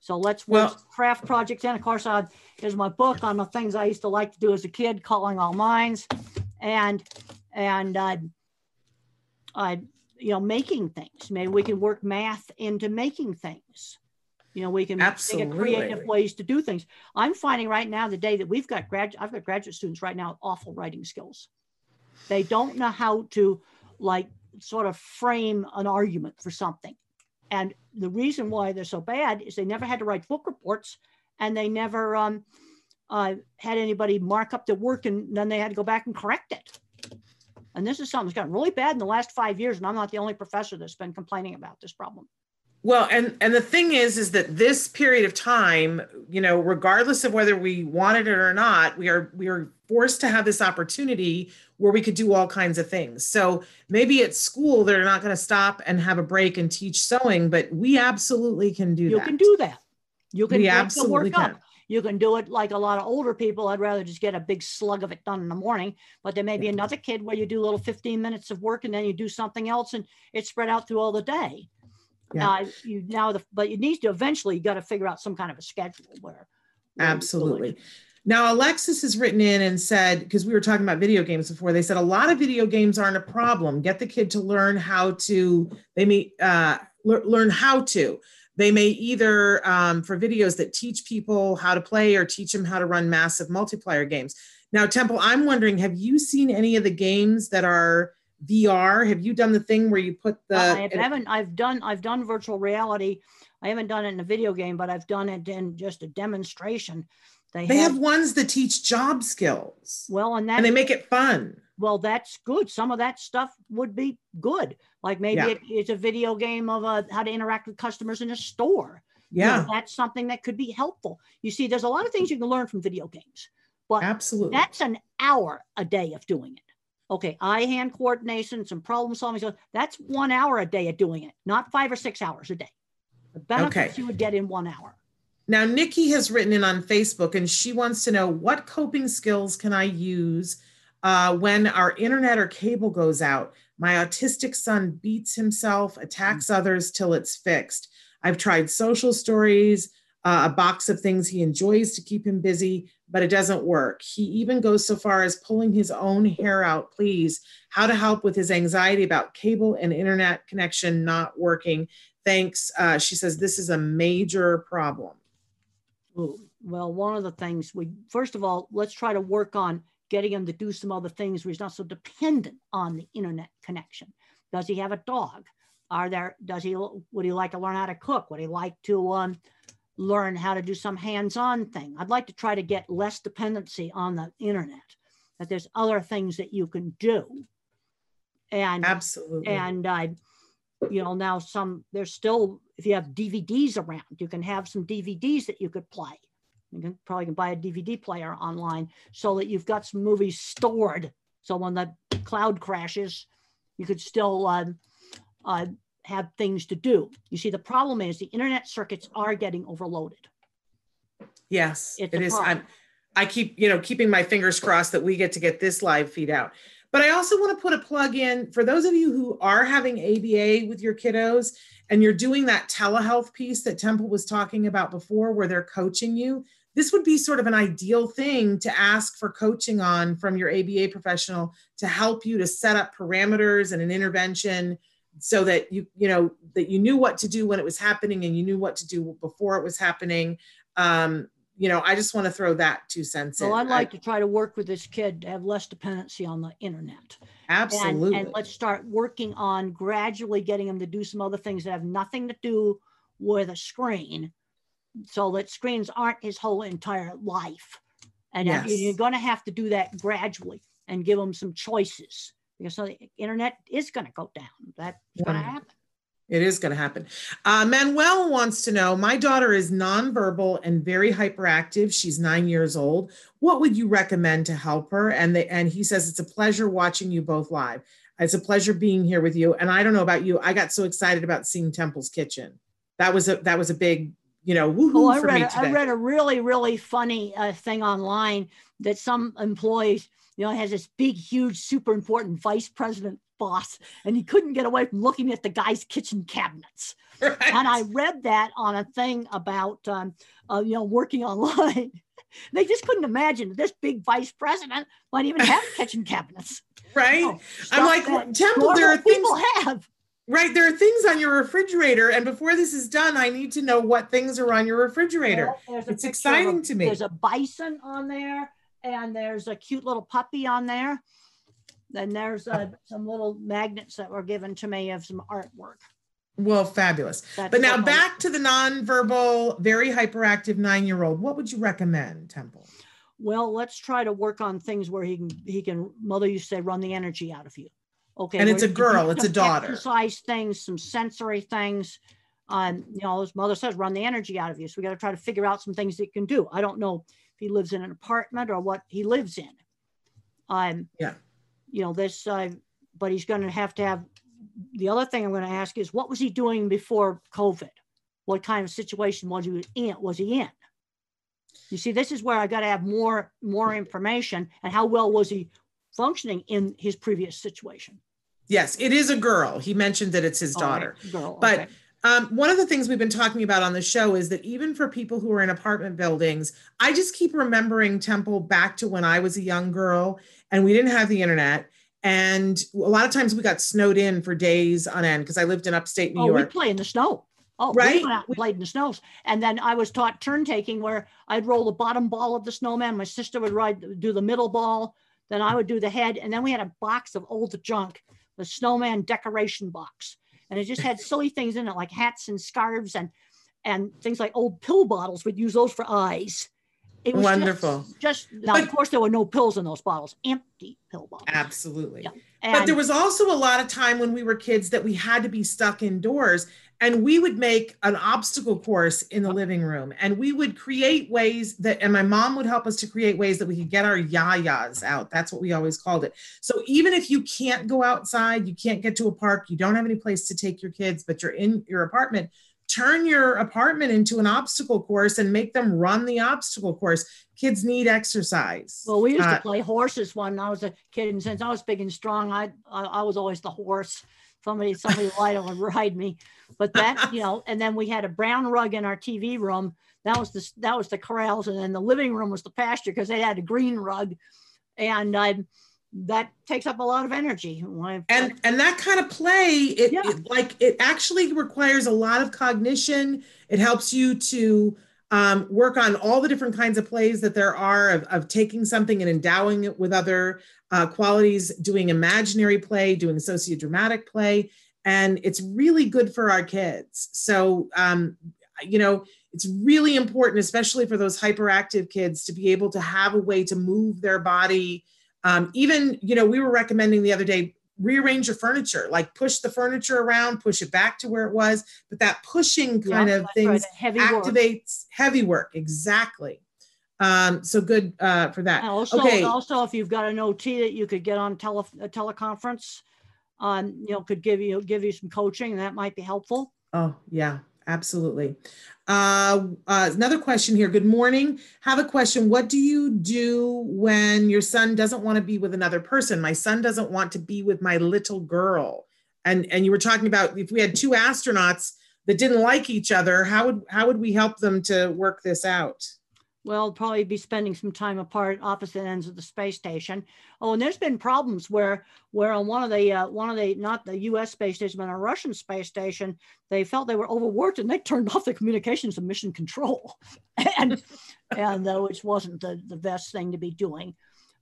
So let's well, craft projects. And of course, uh, here's my book on the things I used to like to do as a kid, calling all minds, and and uh, uh, you know, making things. Maybe we can work math into making things. You know, we can Absolutely. creative ways to do things. I'm finding right now the day that we've got grad, I've got graduate students right now with awful writing skills. They don't know how to like sort of frame an argument for something. And the reason why they're so bad is they never had to write book reports and they never um, uh, had anybody mark up their work and then they had to go back and correct it. And this is something that's gotten really bad in the last five years. And I'm not the only professor that's been complaining about this problem. Well, and and the thing is, is that this period of time, you know, regardless of whether we wanted it or not, we are we are forced to have this opportunity where we could do all kinds of things. So maybe at school they're not going to stop and have a break and teach sewing, but we absolutely can do you that. You can do that. You can we absolutely can. Up. You can do it like a lot of older people. I'd rather just get a big slug of it done in the morning. But there may be another kid where you do a little 15 minutes of work and then you do something else and it's spread out through all the day yeah. Uh, you now the but you need to eventually you got to figure out some kind of a schedule where, where absolutely now alexis has written in and said because we were talking about video games before they said a lot of video games aren't a problem get the kid to learn how to they may uh, learn how to They may either, um, for videos that teach people how to play or teach them how to run massive multiplayer games. Now, Temple, I'm wondering, have you seen any of the games that are VR? Have you done the thing where you put the? I haven't. I've done. I've done virtual reality. I haven't done it in a video game, but I've done it in just a demonstration. They, they have, have, ones that teach job skills. Well, and that and they make it fun. Well, that's good. Some of that stuff would be good. Like maybe yeah. it, it's a video game of uh, how to interact with customers in a store. Yeah, you know, that's something that could be helpful. You see, there's a lot of things you can learn from video games, but absolutely, that's an hour a day of doing it. Okay, eye hand coordination, some problem solving. So that's one hour a day of doing it, not five or six hours a day. The benefits okay. you would get in one hour. Now, Nikki has written in on Facebook and she wants to know what coping skills can I use uh, when our internet or cable goes out? My autistic son beats himself, attacks mm. others till it's fixed. I've tried social stories, uh, a box of things he enjoys to keep him busy, but it doesn't work. He even goes so far as pulling his own hair out, please. How to help with his anxiety about cable and internet connection not working. Thanks. Uh, she says this is a major problem. Well, one of the things we, first of all, let's try to work on getting him to do some other things where he's not so dependent on the internet connection. Does he have a dog? Are there, does he, would he like to learn how to cook? Would he like to um, learn how to do some hands-on thing? I'd like to try to get less dependency on the internet, that there's other things that you can do. And absolutely. And I, uh, you know, now some, there's still if you have DVDs around, you can have some DVDs that you could play. You can probably can buy a DVD player online so that you've got some movies stored. So when the cloud crashes, you could still uh, uh, have things to do. You see, the problem is the internet circuits are getting overloaded. Yes, it's it is. I'm, I keep, you know, keeping my fingers crossed that we get to get this live feed out. But I also want to put a plug in for those of you who are having ABA with your kiddos and you're doing that telehealth piece that Temple was talking about before, where they're coaching you, this would be sort of an ideal thing to ask for coaching on from your ABA professional to help you to set up parameters and an intervention so that you you know that you knew what to do when it was happening and you knew what to do before it was happening. Um, you know i just want to throw that two cents well in. i'd like I, to try to work with this kid to have less dependency on the internet absolutely and, and let's start working on gradually getting him to do some other things that have nothing to do with a screen so that screens aren't his whole entire life and yes. you're going to have to do that gradually and give them some choices because so the internet is going to go down that's yeah. going to happen it is going to happen. Uh, Manuel wants to know My daughter is nonverbal and very hyperactive. She's nine years old. What would you recommend to help her? And, they, and he says, It's a pleasure watching you both live. It's a pleasure being here with you. And I don't know about you. I got so excited about seeing Temple's Kitchen. That was a that was a big, you know, woohoo oh, I for read, me today. I read a really, really funny uh, thing online that some employees, you know, has this big, huge, super important vice president boss and he couldn't get away from looking at the guy's kitchen cabinets. Right. And I read that on a thing about, um, uh, you know, working online. they just couldn't imagine that this big vice president might even have kitchen cabinets. Right. You know, I'm like, Temple, there are things. have. Right. There are things on your refrigerator. And before this is done, I need to know what things are on your refrigerator. Well, it's exciting a, to me. There's a bison on there and there's a cute little puppy on there. And there's uh, some little magnets that were given to me of some artwork. Well, fabulous. That's but now back to the nonverbal, very hyperactive nine-year-old. What would you recommend, Temple? Well, let's try to work on things where he can he can. Mother used to say, run the energy out of you. Okay. And it's a girl. It's a daughter. Exercise things, some sensory things. Um, you know, his mother says, run the energy out of you. So we got to try to figure out some things he can do. I don't know if he lives in an apartment or what he lives in. Um, yeah you know, this, uh, but he's going to have to have, the other thing I'm going to ask is what was he doing before COVID? What kind of situation was he in? Was he in? You see, this is where I got to have more, more information and how well was he functioning in his previous situation? Yes, it is a girl. He mentioned that it's his daughter. Right. Girl, but okay. Um, one of the things we've been talking about on the show is that even for people who are in apartment buildings, I just keep remembering Temple back to when I was a young girl and we didn't have the internet. And a lot of times we got snowed in for days on end because I lived in upstate New York. oh, York. We play in the snow. Oh, Right? we went out and played in the snows. And then I was taught turn taking where I'd roll the bottom ball of the snowman. My sister would ride, do the middle ball. Then I would do the head. And then we had a box of old junk, the snowman decoration box. And it just had silly things in it like hats and scarves and and things like old pill bottles. We'd use those for eyes. It was just- Wonderful. Just, now, But- of course, there were no pills in those bottles, empty pill bottles. Absolutely. Yeah. But there was also a lot of time when we were kids that we had to be stuck indoors and we would make an obstacle course in the living room and we would create ways that and my mom would help us to create ways that we could get our yayas out. That's what we always called it. So even if you can't go outside you can't get to a park you don't have any place to take your kids but you're in your apartment turn your apartment into an obstacle course and make them run the obstacle course kids need exercise Well, we used Uh, to play horses when I was a kid, and since I was big and strong, I I, I was always the horse. Somebody somebody light would ride me, but that you know. And then we had a brown rug in our TV room. That was the that was the corrals, and then the living room was the pasture because they had a green rug, and I that takes up a lot of energy. And and that kind of play it, Yeah. it- like it actually requires a lot of cognition it helps you to um, work on all the different kinds of plays that there are of, of taking something and endowing it with other uh, qualities doing imaginary play doing sociodramatic play and it's really good for our kids so um, you know it's really important especially for those hyperactive kids to be able to have a way to move their body um, even you know we were recommending the other day rearrange your furniture like push the furniture around push it back to where it was. But that pushing Yeah, kind of that's right, things heavy work. activates heavy work exactly. Um, so good uh, for that. Also, okay. also, if you've got an OT that you could get on tele, a teleconference, um, you know, could give you give you some coaching, and that might be helpful. Oh, yeah, absolutely. Uh, uh, another question here. Good morning. Have a question. What do you do when your son doesn't want to be with another person? My son doesn't want to be with my little girl. And and you were talking about if we had two astronauts that didn't like each other, how would how would we help them to work this out? Well, probably be spending some time apart, opposite ends of the space station. Oh, and there's been problems where, where on one of the, uh, one of the, not the U.S. space station, but a Russian space station, they felt they were overworked and they turned off the communications and mission control, and, and uh, which wasn't the the best thing to be doing.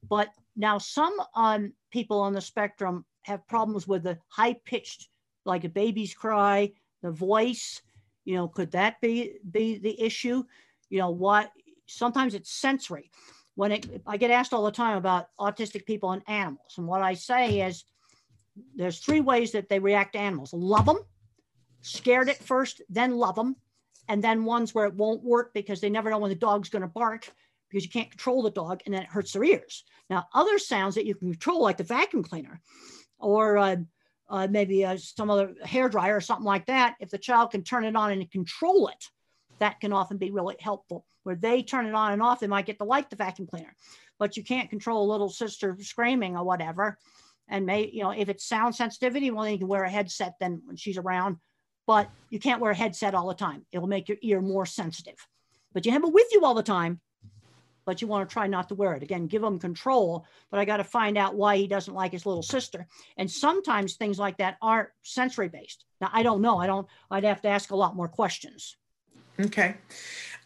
But now some um, people on the spectrum have problems with the high pitched, like a baby's cry, the voice. You know, could that be be the issue? You know what? Sometimes it's sensory. When it, I get asked all the time about autistic people and animals, and what I say is there's three ways that they react to animals love them, scared at first, then love them, and then ones where it won't work because they never know when the dog's going to bark because you can't control the dog and then it hurts their ears. Now, other sounds that you can control, like the vacuum cleaner or uh, uh, maybe uh, some other hair dryer or something like that, if the child can turn it on and control it, that can often be really helpful. Where they turn it on and off, they might get to like the vacuum cleaner, but you can't control a little sister screaming or whatever. And may you know if it's sound sensitivity, well then you can wear a headset then when she's around, but you can't wear a headset all the time. It'll make your ear more sensitive. But you have it with you all the time, but you want to try not to wear it. Again, give him control, but I got to find out why he doesn't like his little sister. And sometimes things like that aren't sensory based. Now I don't know. I don't. I'd have to ask a lot more questions. Okay.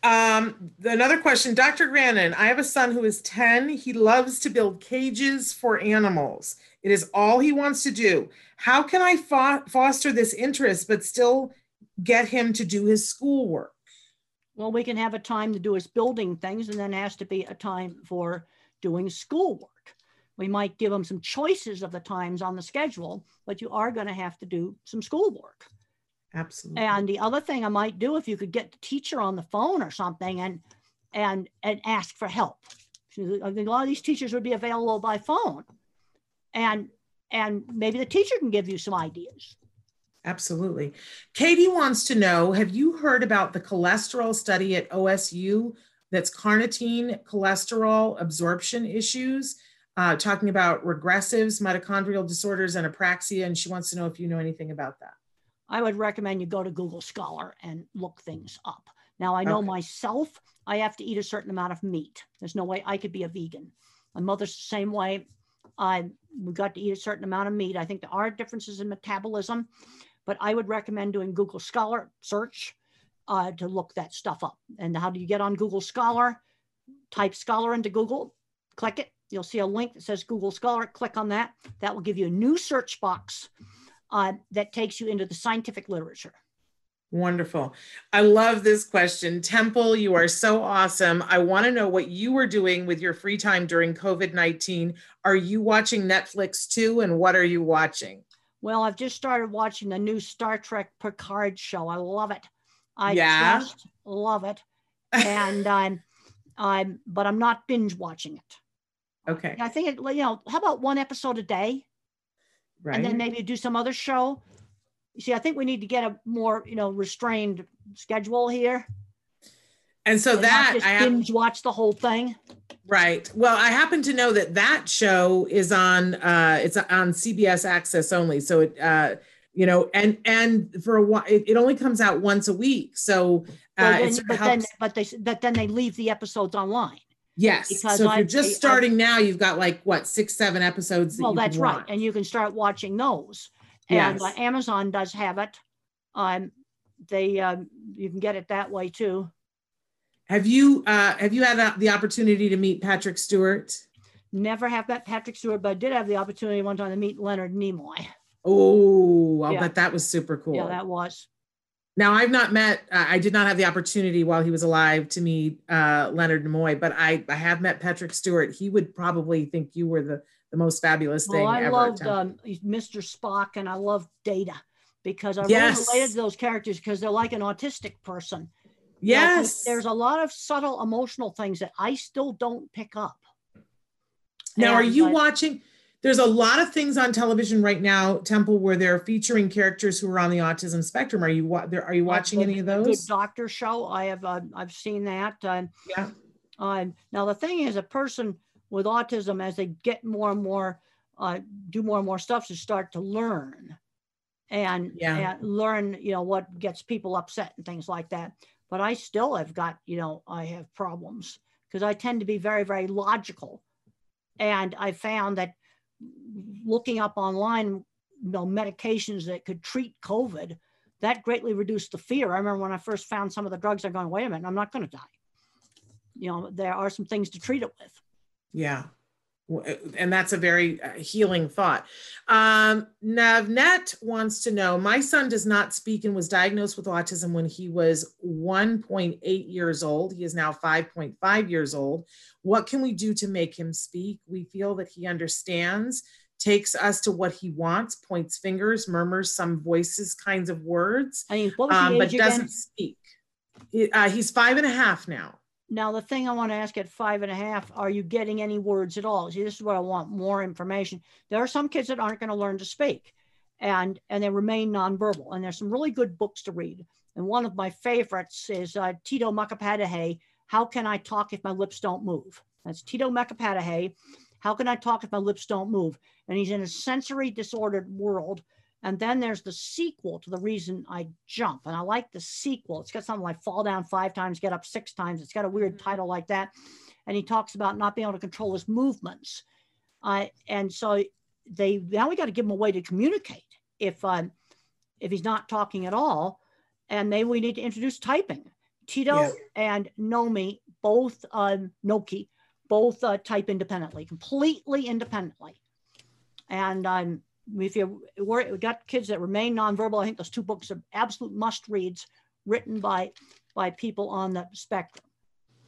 Um, another question, Dr. Grandin. I have a son who is 10. He loves to build cages for animals. It is all he wants to do. How can I fo- foster this interest but still get him to do his schoolwork? Well, we can have a time to do his building things, and then has to be a time for doing schoolwork. We might give him some choices of the times on the schedule, but you are going to have to do some schoolwork. Absolutely. And the other thing I might do if you could get the teacher on the phone or something and and and ask for help. I think a lot of these teachers would be available by phone, and and maybe the teacher can give you some ideas. Absolutely. Katie wants to know Have you heard about the cholesterol study at OSU that's carnitine cholesterol absorption issues, uh, talking about regressives, mitochondrial disorders, and apraxia? And she wants to know if you know anything about that. I would recommend you go to Google Scholar and look things up. Now, I know Okay. myself, I have to eat a certain amount of meat. There's no way I could be a vegan. My mother's the same way. I we got to eat a certain amount of meat. I think there are differences in metabolism, but I would recommend doing Google Scholar search uh, to look that stuff up. And how do you get on Google Scholar? Type Scholar into Google, click it. You'll see a link that says Google Scholar. Click on that. That will give you a new search box uh, that takes you into the scientific literature. Wonderful. I love this question. Temple, you are so awesome. I want to know what you were doing with your free time during COVID 19. Are you watching Netflix too? And what are you watching? Well, I've just started watching the new Star Trek Picard show. I love it. I Yeah? just love it. And I'm, I'm, but I'm not binge watching it. Okay. I think it, you know, how about one episode a day? Right. and then maybe do some other show. You see, I think we need to get a more, you know, restrained schedule here. and so and that just I have, binge watch the whole thing. right. Well, I happen to know that that show is on uh it's on CBS Access only. So it uh you know and and for a while it, it only comes out once a week. So uh then- it sort of but then, but they, but then they leave the episodes online. Yes. because So if I- you're just I- starting now, you've got like what six, seven episodes that Well, that's right, watch. and you can start watching those. And uh, Yes. Amazon does have it. Um, they um, you can get it that way too. Have you uh have you had uh, the opportunity to meet Patrick Stewart? Never have met Patrick Stewart, but I did have the opportunity one time to meet Leonard Nimoy. Oh, I'll Yeah. bet that was super cool. Yeah, that was. Now I've not met uh, I did not have the opportunity while he was alive to meet uh Leonard Nimoy, but I I have met Patrick Stewart. He would probably think you were the the most fabulous thing Well, I ever. loved um, Mr. Spock and I loved Data because I Yes. really related to those characters because they're like an autistic person. Yes. there's a lot of subtle emotional things that I still don't pick up. Now, are you uh, watching? There's a lot of things on television right now, Temple, where they're featuring characters who are on the autism spectrum. Are you wa-? Are you uh, watching any of the Good those? Doctor show. I have. Uh, I've seen that. Uh, Yeah. um, now the thing is, a person with autism, as they get more and more, uh, do more and more stuff, to start to learn, and, Yeah. and learn, you know, what gets people upset and things like that. But I still have got, you know, I have problems because I tend to be very, very logical, and I found that looking up online, you know, medications that could treat COVID, that greatly reduced the fear. I remember when I first found some of the drugs, I'm going, wait a minute, I'm not going to die. You know, there are some things to treat it with. Yeah. And that's a very uh, healing thought. Um, Navnet wants to know My son does not speak and was diagnosed with autism when he was 1.8 years old. He is now 5.5 years old. What can we do to make him speak? We feel that he understands, takes us to what he wants, points fingers, murmurs some voices, kinds of words, I mean, um, but doesn't speak. He- uh, he's five and a half now. Now, the thing I want to ask at five and a half, are you getting any words at all? See, this is where I want more information. There are some kids that aren't going to learn to speak and, and they remain nonverbal. And there's some really good books to read. And one of my favorites is uh, Tito Mukhopadhyay, How Can I Talk If My Lips Don't Move? That's Tito Mukhopadhyay, How Can I Talk If My Lips Don't Move? And he's in a sensory disordered world. And then there's the sequel to The Reason I Jump. And I like the sequel. It's got something like fall down five times, get up six times. It's got a weird Mhm. title like that. And he talks about not being able to control his movements. Uh, and so they now we got to give him a way to communicate if um, if he's not talking at all. And maybe we need to introduce typing. Tito Yeah. and Nomi both um, Naoki both uh, type independently, completely independently. And um, if you we're, we got kids that remain nonverbal, I think those two books are absolute must reads, written by by people on the spectrum.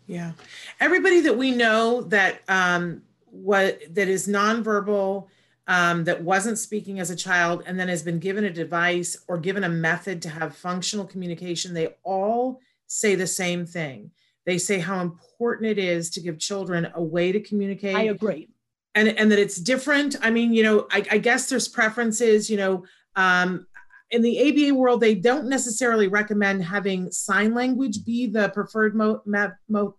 Yeah. Everybody that we know that um what that is nonverbal, um, that wasn't speaking as a child and then has been given a device or given a method to have functional communication, they all say the same thing. They say how important it is to give children a way to communicate I agree. And and that it's different i mean you know i, I guess there's preferences you know um, in the aba world they don't necessarily recommend having sign language be the preferred mo- ma- mo-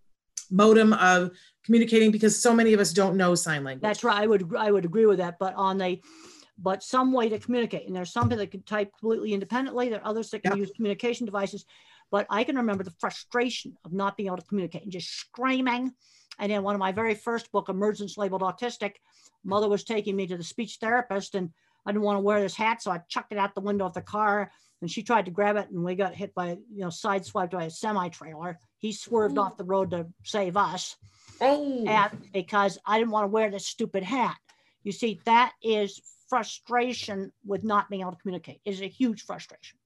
modem of communicating because so many of us don't know sign language That's right. I would I would agree with that. But on the but some way to communicate. And there's some that can type completely independently. There are others that can Yep. use communication devices. But I can remember the frustration of not being able to communicate and just screaming. And in one of my very first book, Emergence Labeled Autistic, mother was taking me to the speech therapist and I didn't want to wear this hat, so I chucked it out the window of the car. And she tried to grab it, and we got hit by, you know, sideswiped by a semi trailer. He swerved Oh. off the road to save us Oh, and because I didn't want to wear this stupid hat. You see, that is frustration with not being able to communicate. It is a huge frustration.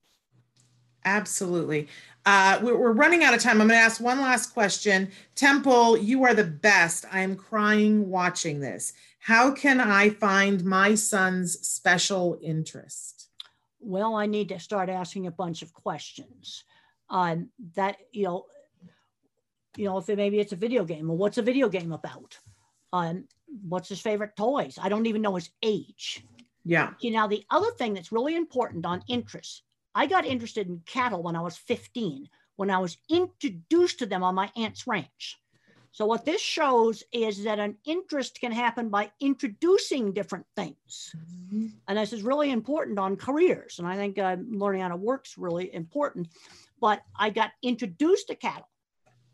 Absolutely. Uh, we're, we're running out of time. I'm going to ask one last question. Temple, you are the best. I am crying watching this. How can I find my son's special interest? Well, I need to start asking a bunch of questions. Um, that you know, you know, if it, maybe it's a video game. Well, what's a video game about? Um, what's his favorite toys? I don't even know his age. Yeah. You know, the other thing that's really important on interests, I got interested in cattle when I was 15, when I was introduced to them on my aunt's ranch. So, what this shows is that an interest can happen by introducing different things. And this is really important on careers. And I think uh, learning how to work's really important. But I got introduced to cattle.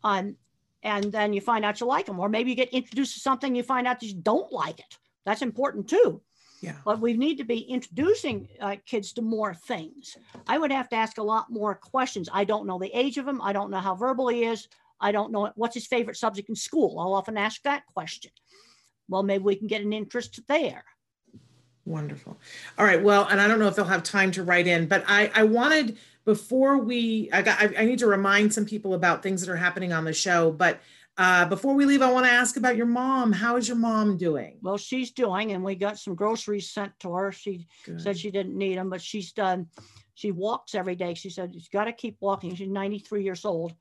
Um, and then you find out you like them. Or maybe you get introduced to something, you find out that you don't like it. That's important too Yeah. but we need to be introducing uh, kids to more things. I would have to ask a lot more questions. I don't know the age of him. I don't know how verbal he is. I don't know what's his favorite subject in school. I'll often ask that question. Well, maybe we can get an interest there. Wonderful. All right. Well, and I don't know if they'll have time to write in, but I, I wanted before we, I got, I, I need to remind some people about things that are happening on the show. But uh, before we leave, I want to ask about your mom. How is your mom doing? Well, she's doing, and we got some groceries sent to her. She Good. said she didn't need them, but she's done. She walks every day. She said she's got to keep walking. She's 93 years old,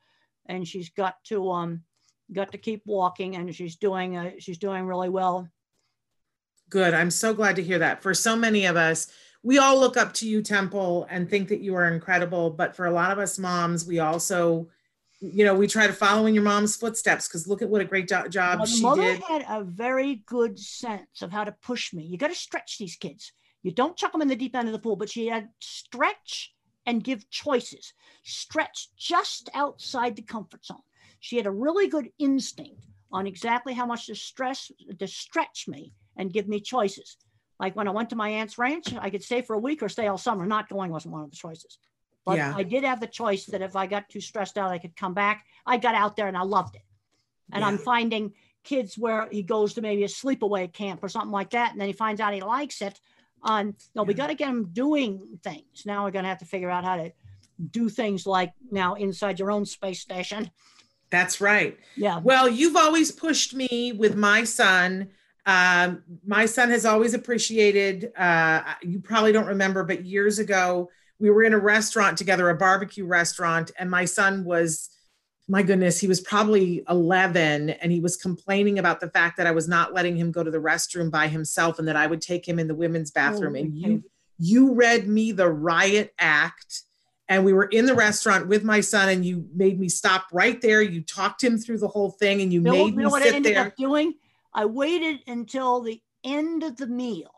and she's got to um got to keep walking, and she's doing uh, she's doing really well. Good. I'm so glad to hear that. For so many of us, we all look up to you, Temple, and think that you are incredible. But for a lot of us moms, we also, you know, we try to follow in your mom's footsteps because look at what a great jo- job Well, she mother did. had a very good sense of how to push me. You got to stretch these kids. You don't chuck them in the deep end of the pool, but she had stretch and give choices. Stretch just outside the comfort zone. She had a really good instinct on exactly how much to stress to stretch me and give me choices. Like when I went to my aunt's ranch, I could stay for a week or stay all summer. Not going wasn't one of the choices. But Yeah. I did have the choice that if I got too stressed out, I could come back. I got out there and I loved it. And I'm finding kids where he goes to maybe a sleepaway camp or something like that, and then he finds out he likes it. Um, no, we got to get him doing things. Now we're going to have to figure out how to do things like now inside your own space station. That's right. Yeah. Well, you've always pushed me with my son. Um, my son has always appreciated, uh, you probably don't remember, but years ago, we were in a restaurant together, a barbecue restaurant, and my son was, my goodness, he was probably 11 and he was complaining about the fact that I was not letting him go to the restroom by himself and that I would take him in the women's oh, bathroom. Oh, and you, you read me the riot act and we were in the restaurant with my son and you made me stop right there you talked him through the whole thing and you know, made you me know what I sit ended there up doing? I waited until the end of the meal.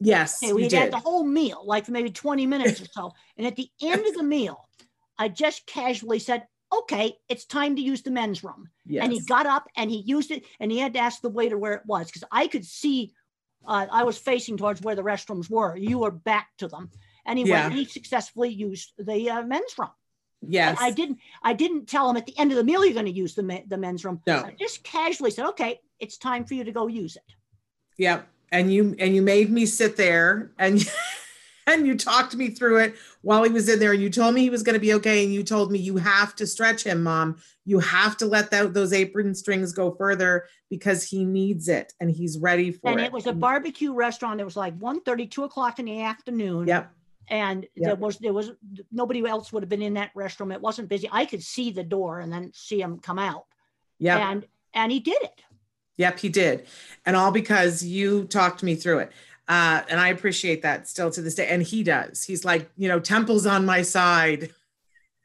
Yes Okay, we had the whole meal, like maybe 20 minutes or so. And at the end of the meal, I just casually said, okay, it's time to use the men's room. yes. and he got up and he used it and he had to ask the waiter where it was because i could see uh, i was facing towards where the restrooms were you were back to them and he Yeah. went and he successfully used the uh, men's room yes i didn't i didn't tell him at the end of the meal you're going to use the, the men's room no i just casually said okay it's time for you to go use it Yep. And you and you made me sit there and and you talked me through it while he was in there. And you told me he was going to be okay and you told me you have to stretch him mom. You have to let that, those apron strings go further because he needs it and he's ready for it. and it. it was a barbecue restaurant it was like 1 2 o'clock in the afternoon. Yep. And Yep. there was there was nobody else would have been in that restroom. It wasn't busy. I could see the door and then see him come out. Yeah and and he did it Yep, he did. And all because you talked me through it. Uh, and I appreciate that still to this day. And he does. He's like, you know, Temple's on my side.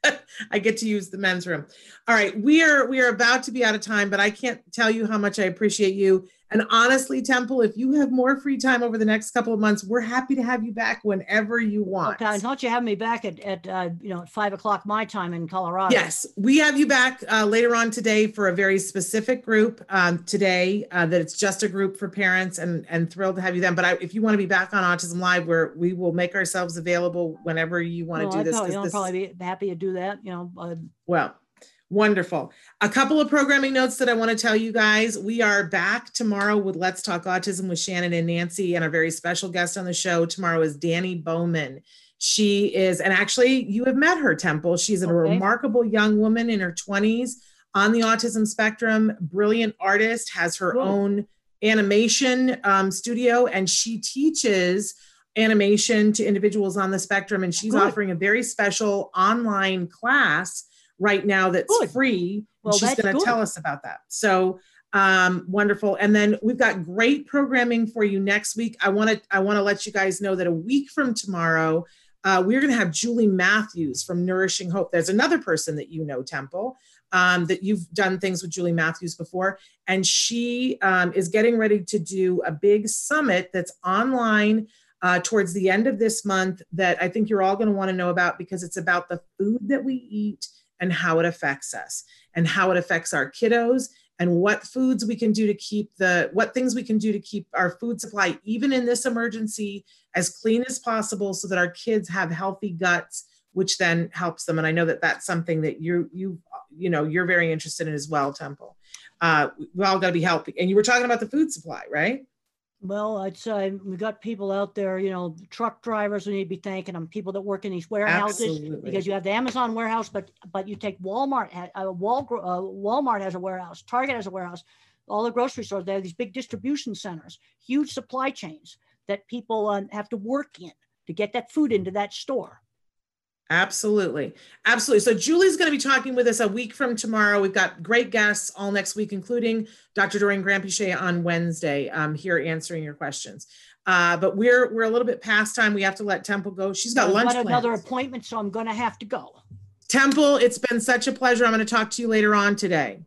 I get to use the men's room. All right, we are we are about to be out of time, but I can't tell you how much I appreciate you. And honestly, Temple, if you have more free time over the next couple of months, we're happy to have you back whenever you want. Okay, I thought you have me back at, at, uh, you know, at five o'clock my time in Colorado. Yes, we have you back uh, later on today for a very specific group um, today. Uh, that it's just a group for parents, and and thrilled to have you then. But I, if you want to be back on Autism Live, where we will make ourselves available whenever you want Well, to do I'd this. probably, 'cause I'll this- probably be happy to do that, you know, uh, Well, wonderful. A couple of programming notes that I want to tell you guys. We are back tomorrow with Let's Talk Autism with Shannon and Nancy, and our very special guest on the show tomorrow is Dani Bowman. She is, and actually, you have met her, Temple. She's a Okay. remarkable young woman in her 20s on the autism spectrum, brilliant artist, has her Cool. own animation um, studio, and she teaches animation to individuals on the spectrum. And she's Good. offering a very special online class right now that's Good. free. Well, she's going to tell us about that. So um, wonderful. And then we've got great programming for you next week. I want to I want to let you guys know that a week from tomorrow, uh, we're going to have Julie Matthews from Nourishing Hope. There's another person that you know, Temple, um, that you've done things with Julie Matthews before, and she um, is getting ready to do a big summit that's online uh, towards the end of this month that I think you're all going to want to know about because it's about the food that we eat and how it affects us and how it affects our kiddos and what foods we can do to keep the what things we can do to keep our food supply even in this emergency as clean as possible so that our kids have healthy guts which then helps them. And i know that that's something that you you you know you're very interested in as well temple. Uh we all got to be healthy. And you were talking about the food supply right Well, I'd say we got people out there, you know, truck drivers, we need to be thanking them, people that work in these warehouses. Absolutely. Because you have the Amazon warehouse, but, but you take Walmart, uh, Wal, uh, Walmart has a warehouse, Target has a warehouse. All the grocery stores, they have these big distribution centers, huge supply chains that people uh, have to work in to get that food into that store. Absolutely. Absolutely. So Julie's going to be talking with us a week from tomorrow. We've got great guests all next week, including Dr. Doreen Granpeesheh on Wednesday um, here answering your questions. Uh, but we're we're a little bit past time. We have to let Temple go. She's got lunch. I've lunch got another plans. appointment, so I'm gonna have to go. Temple, it's been such a pleasure. I'm going to talk to you later on today.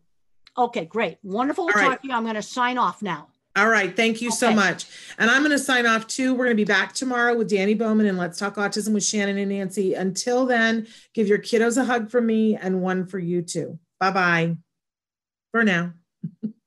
Okay, great. Wonderful to All right. talk to you. I'm gonna sign off now. All right. Thank you so much. And I'm going to sign off too. We're going to be back tomorrow with Dani Bowman and Let's Talk Autism with Shannon and Nancy. Until then, give your kiddos a hug from me and one for you too. Bye bye for now.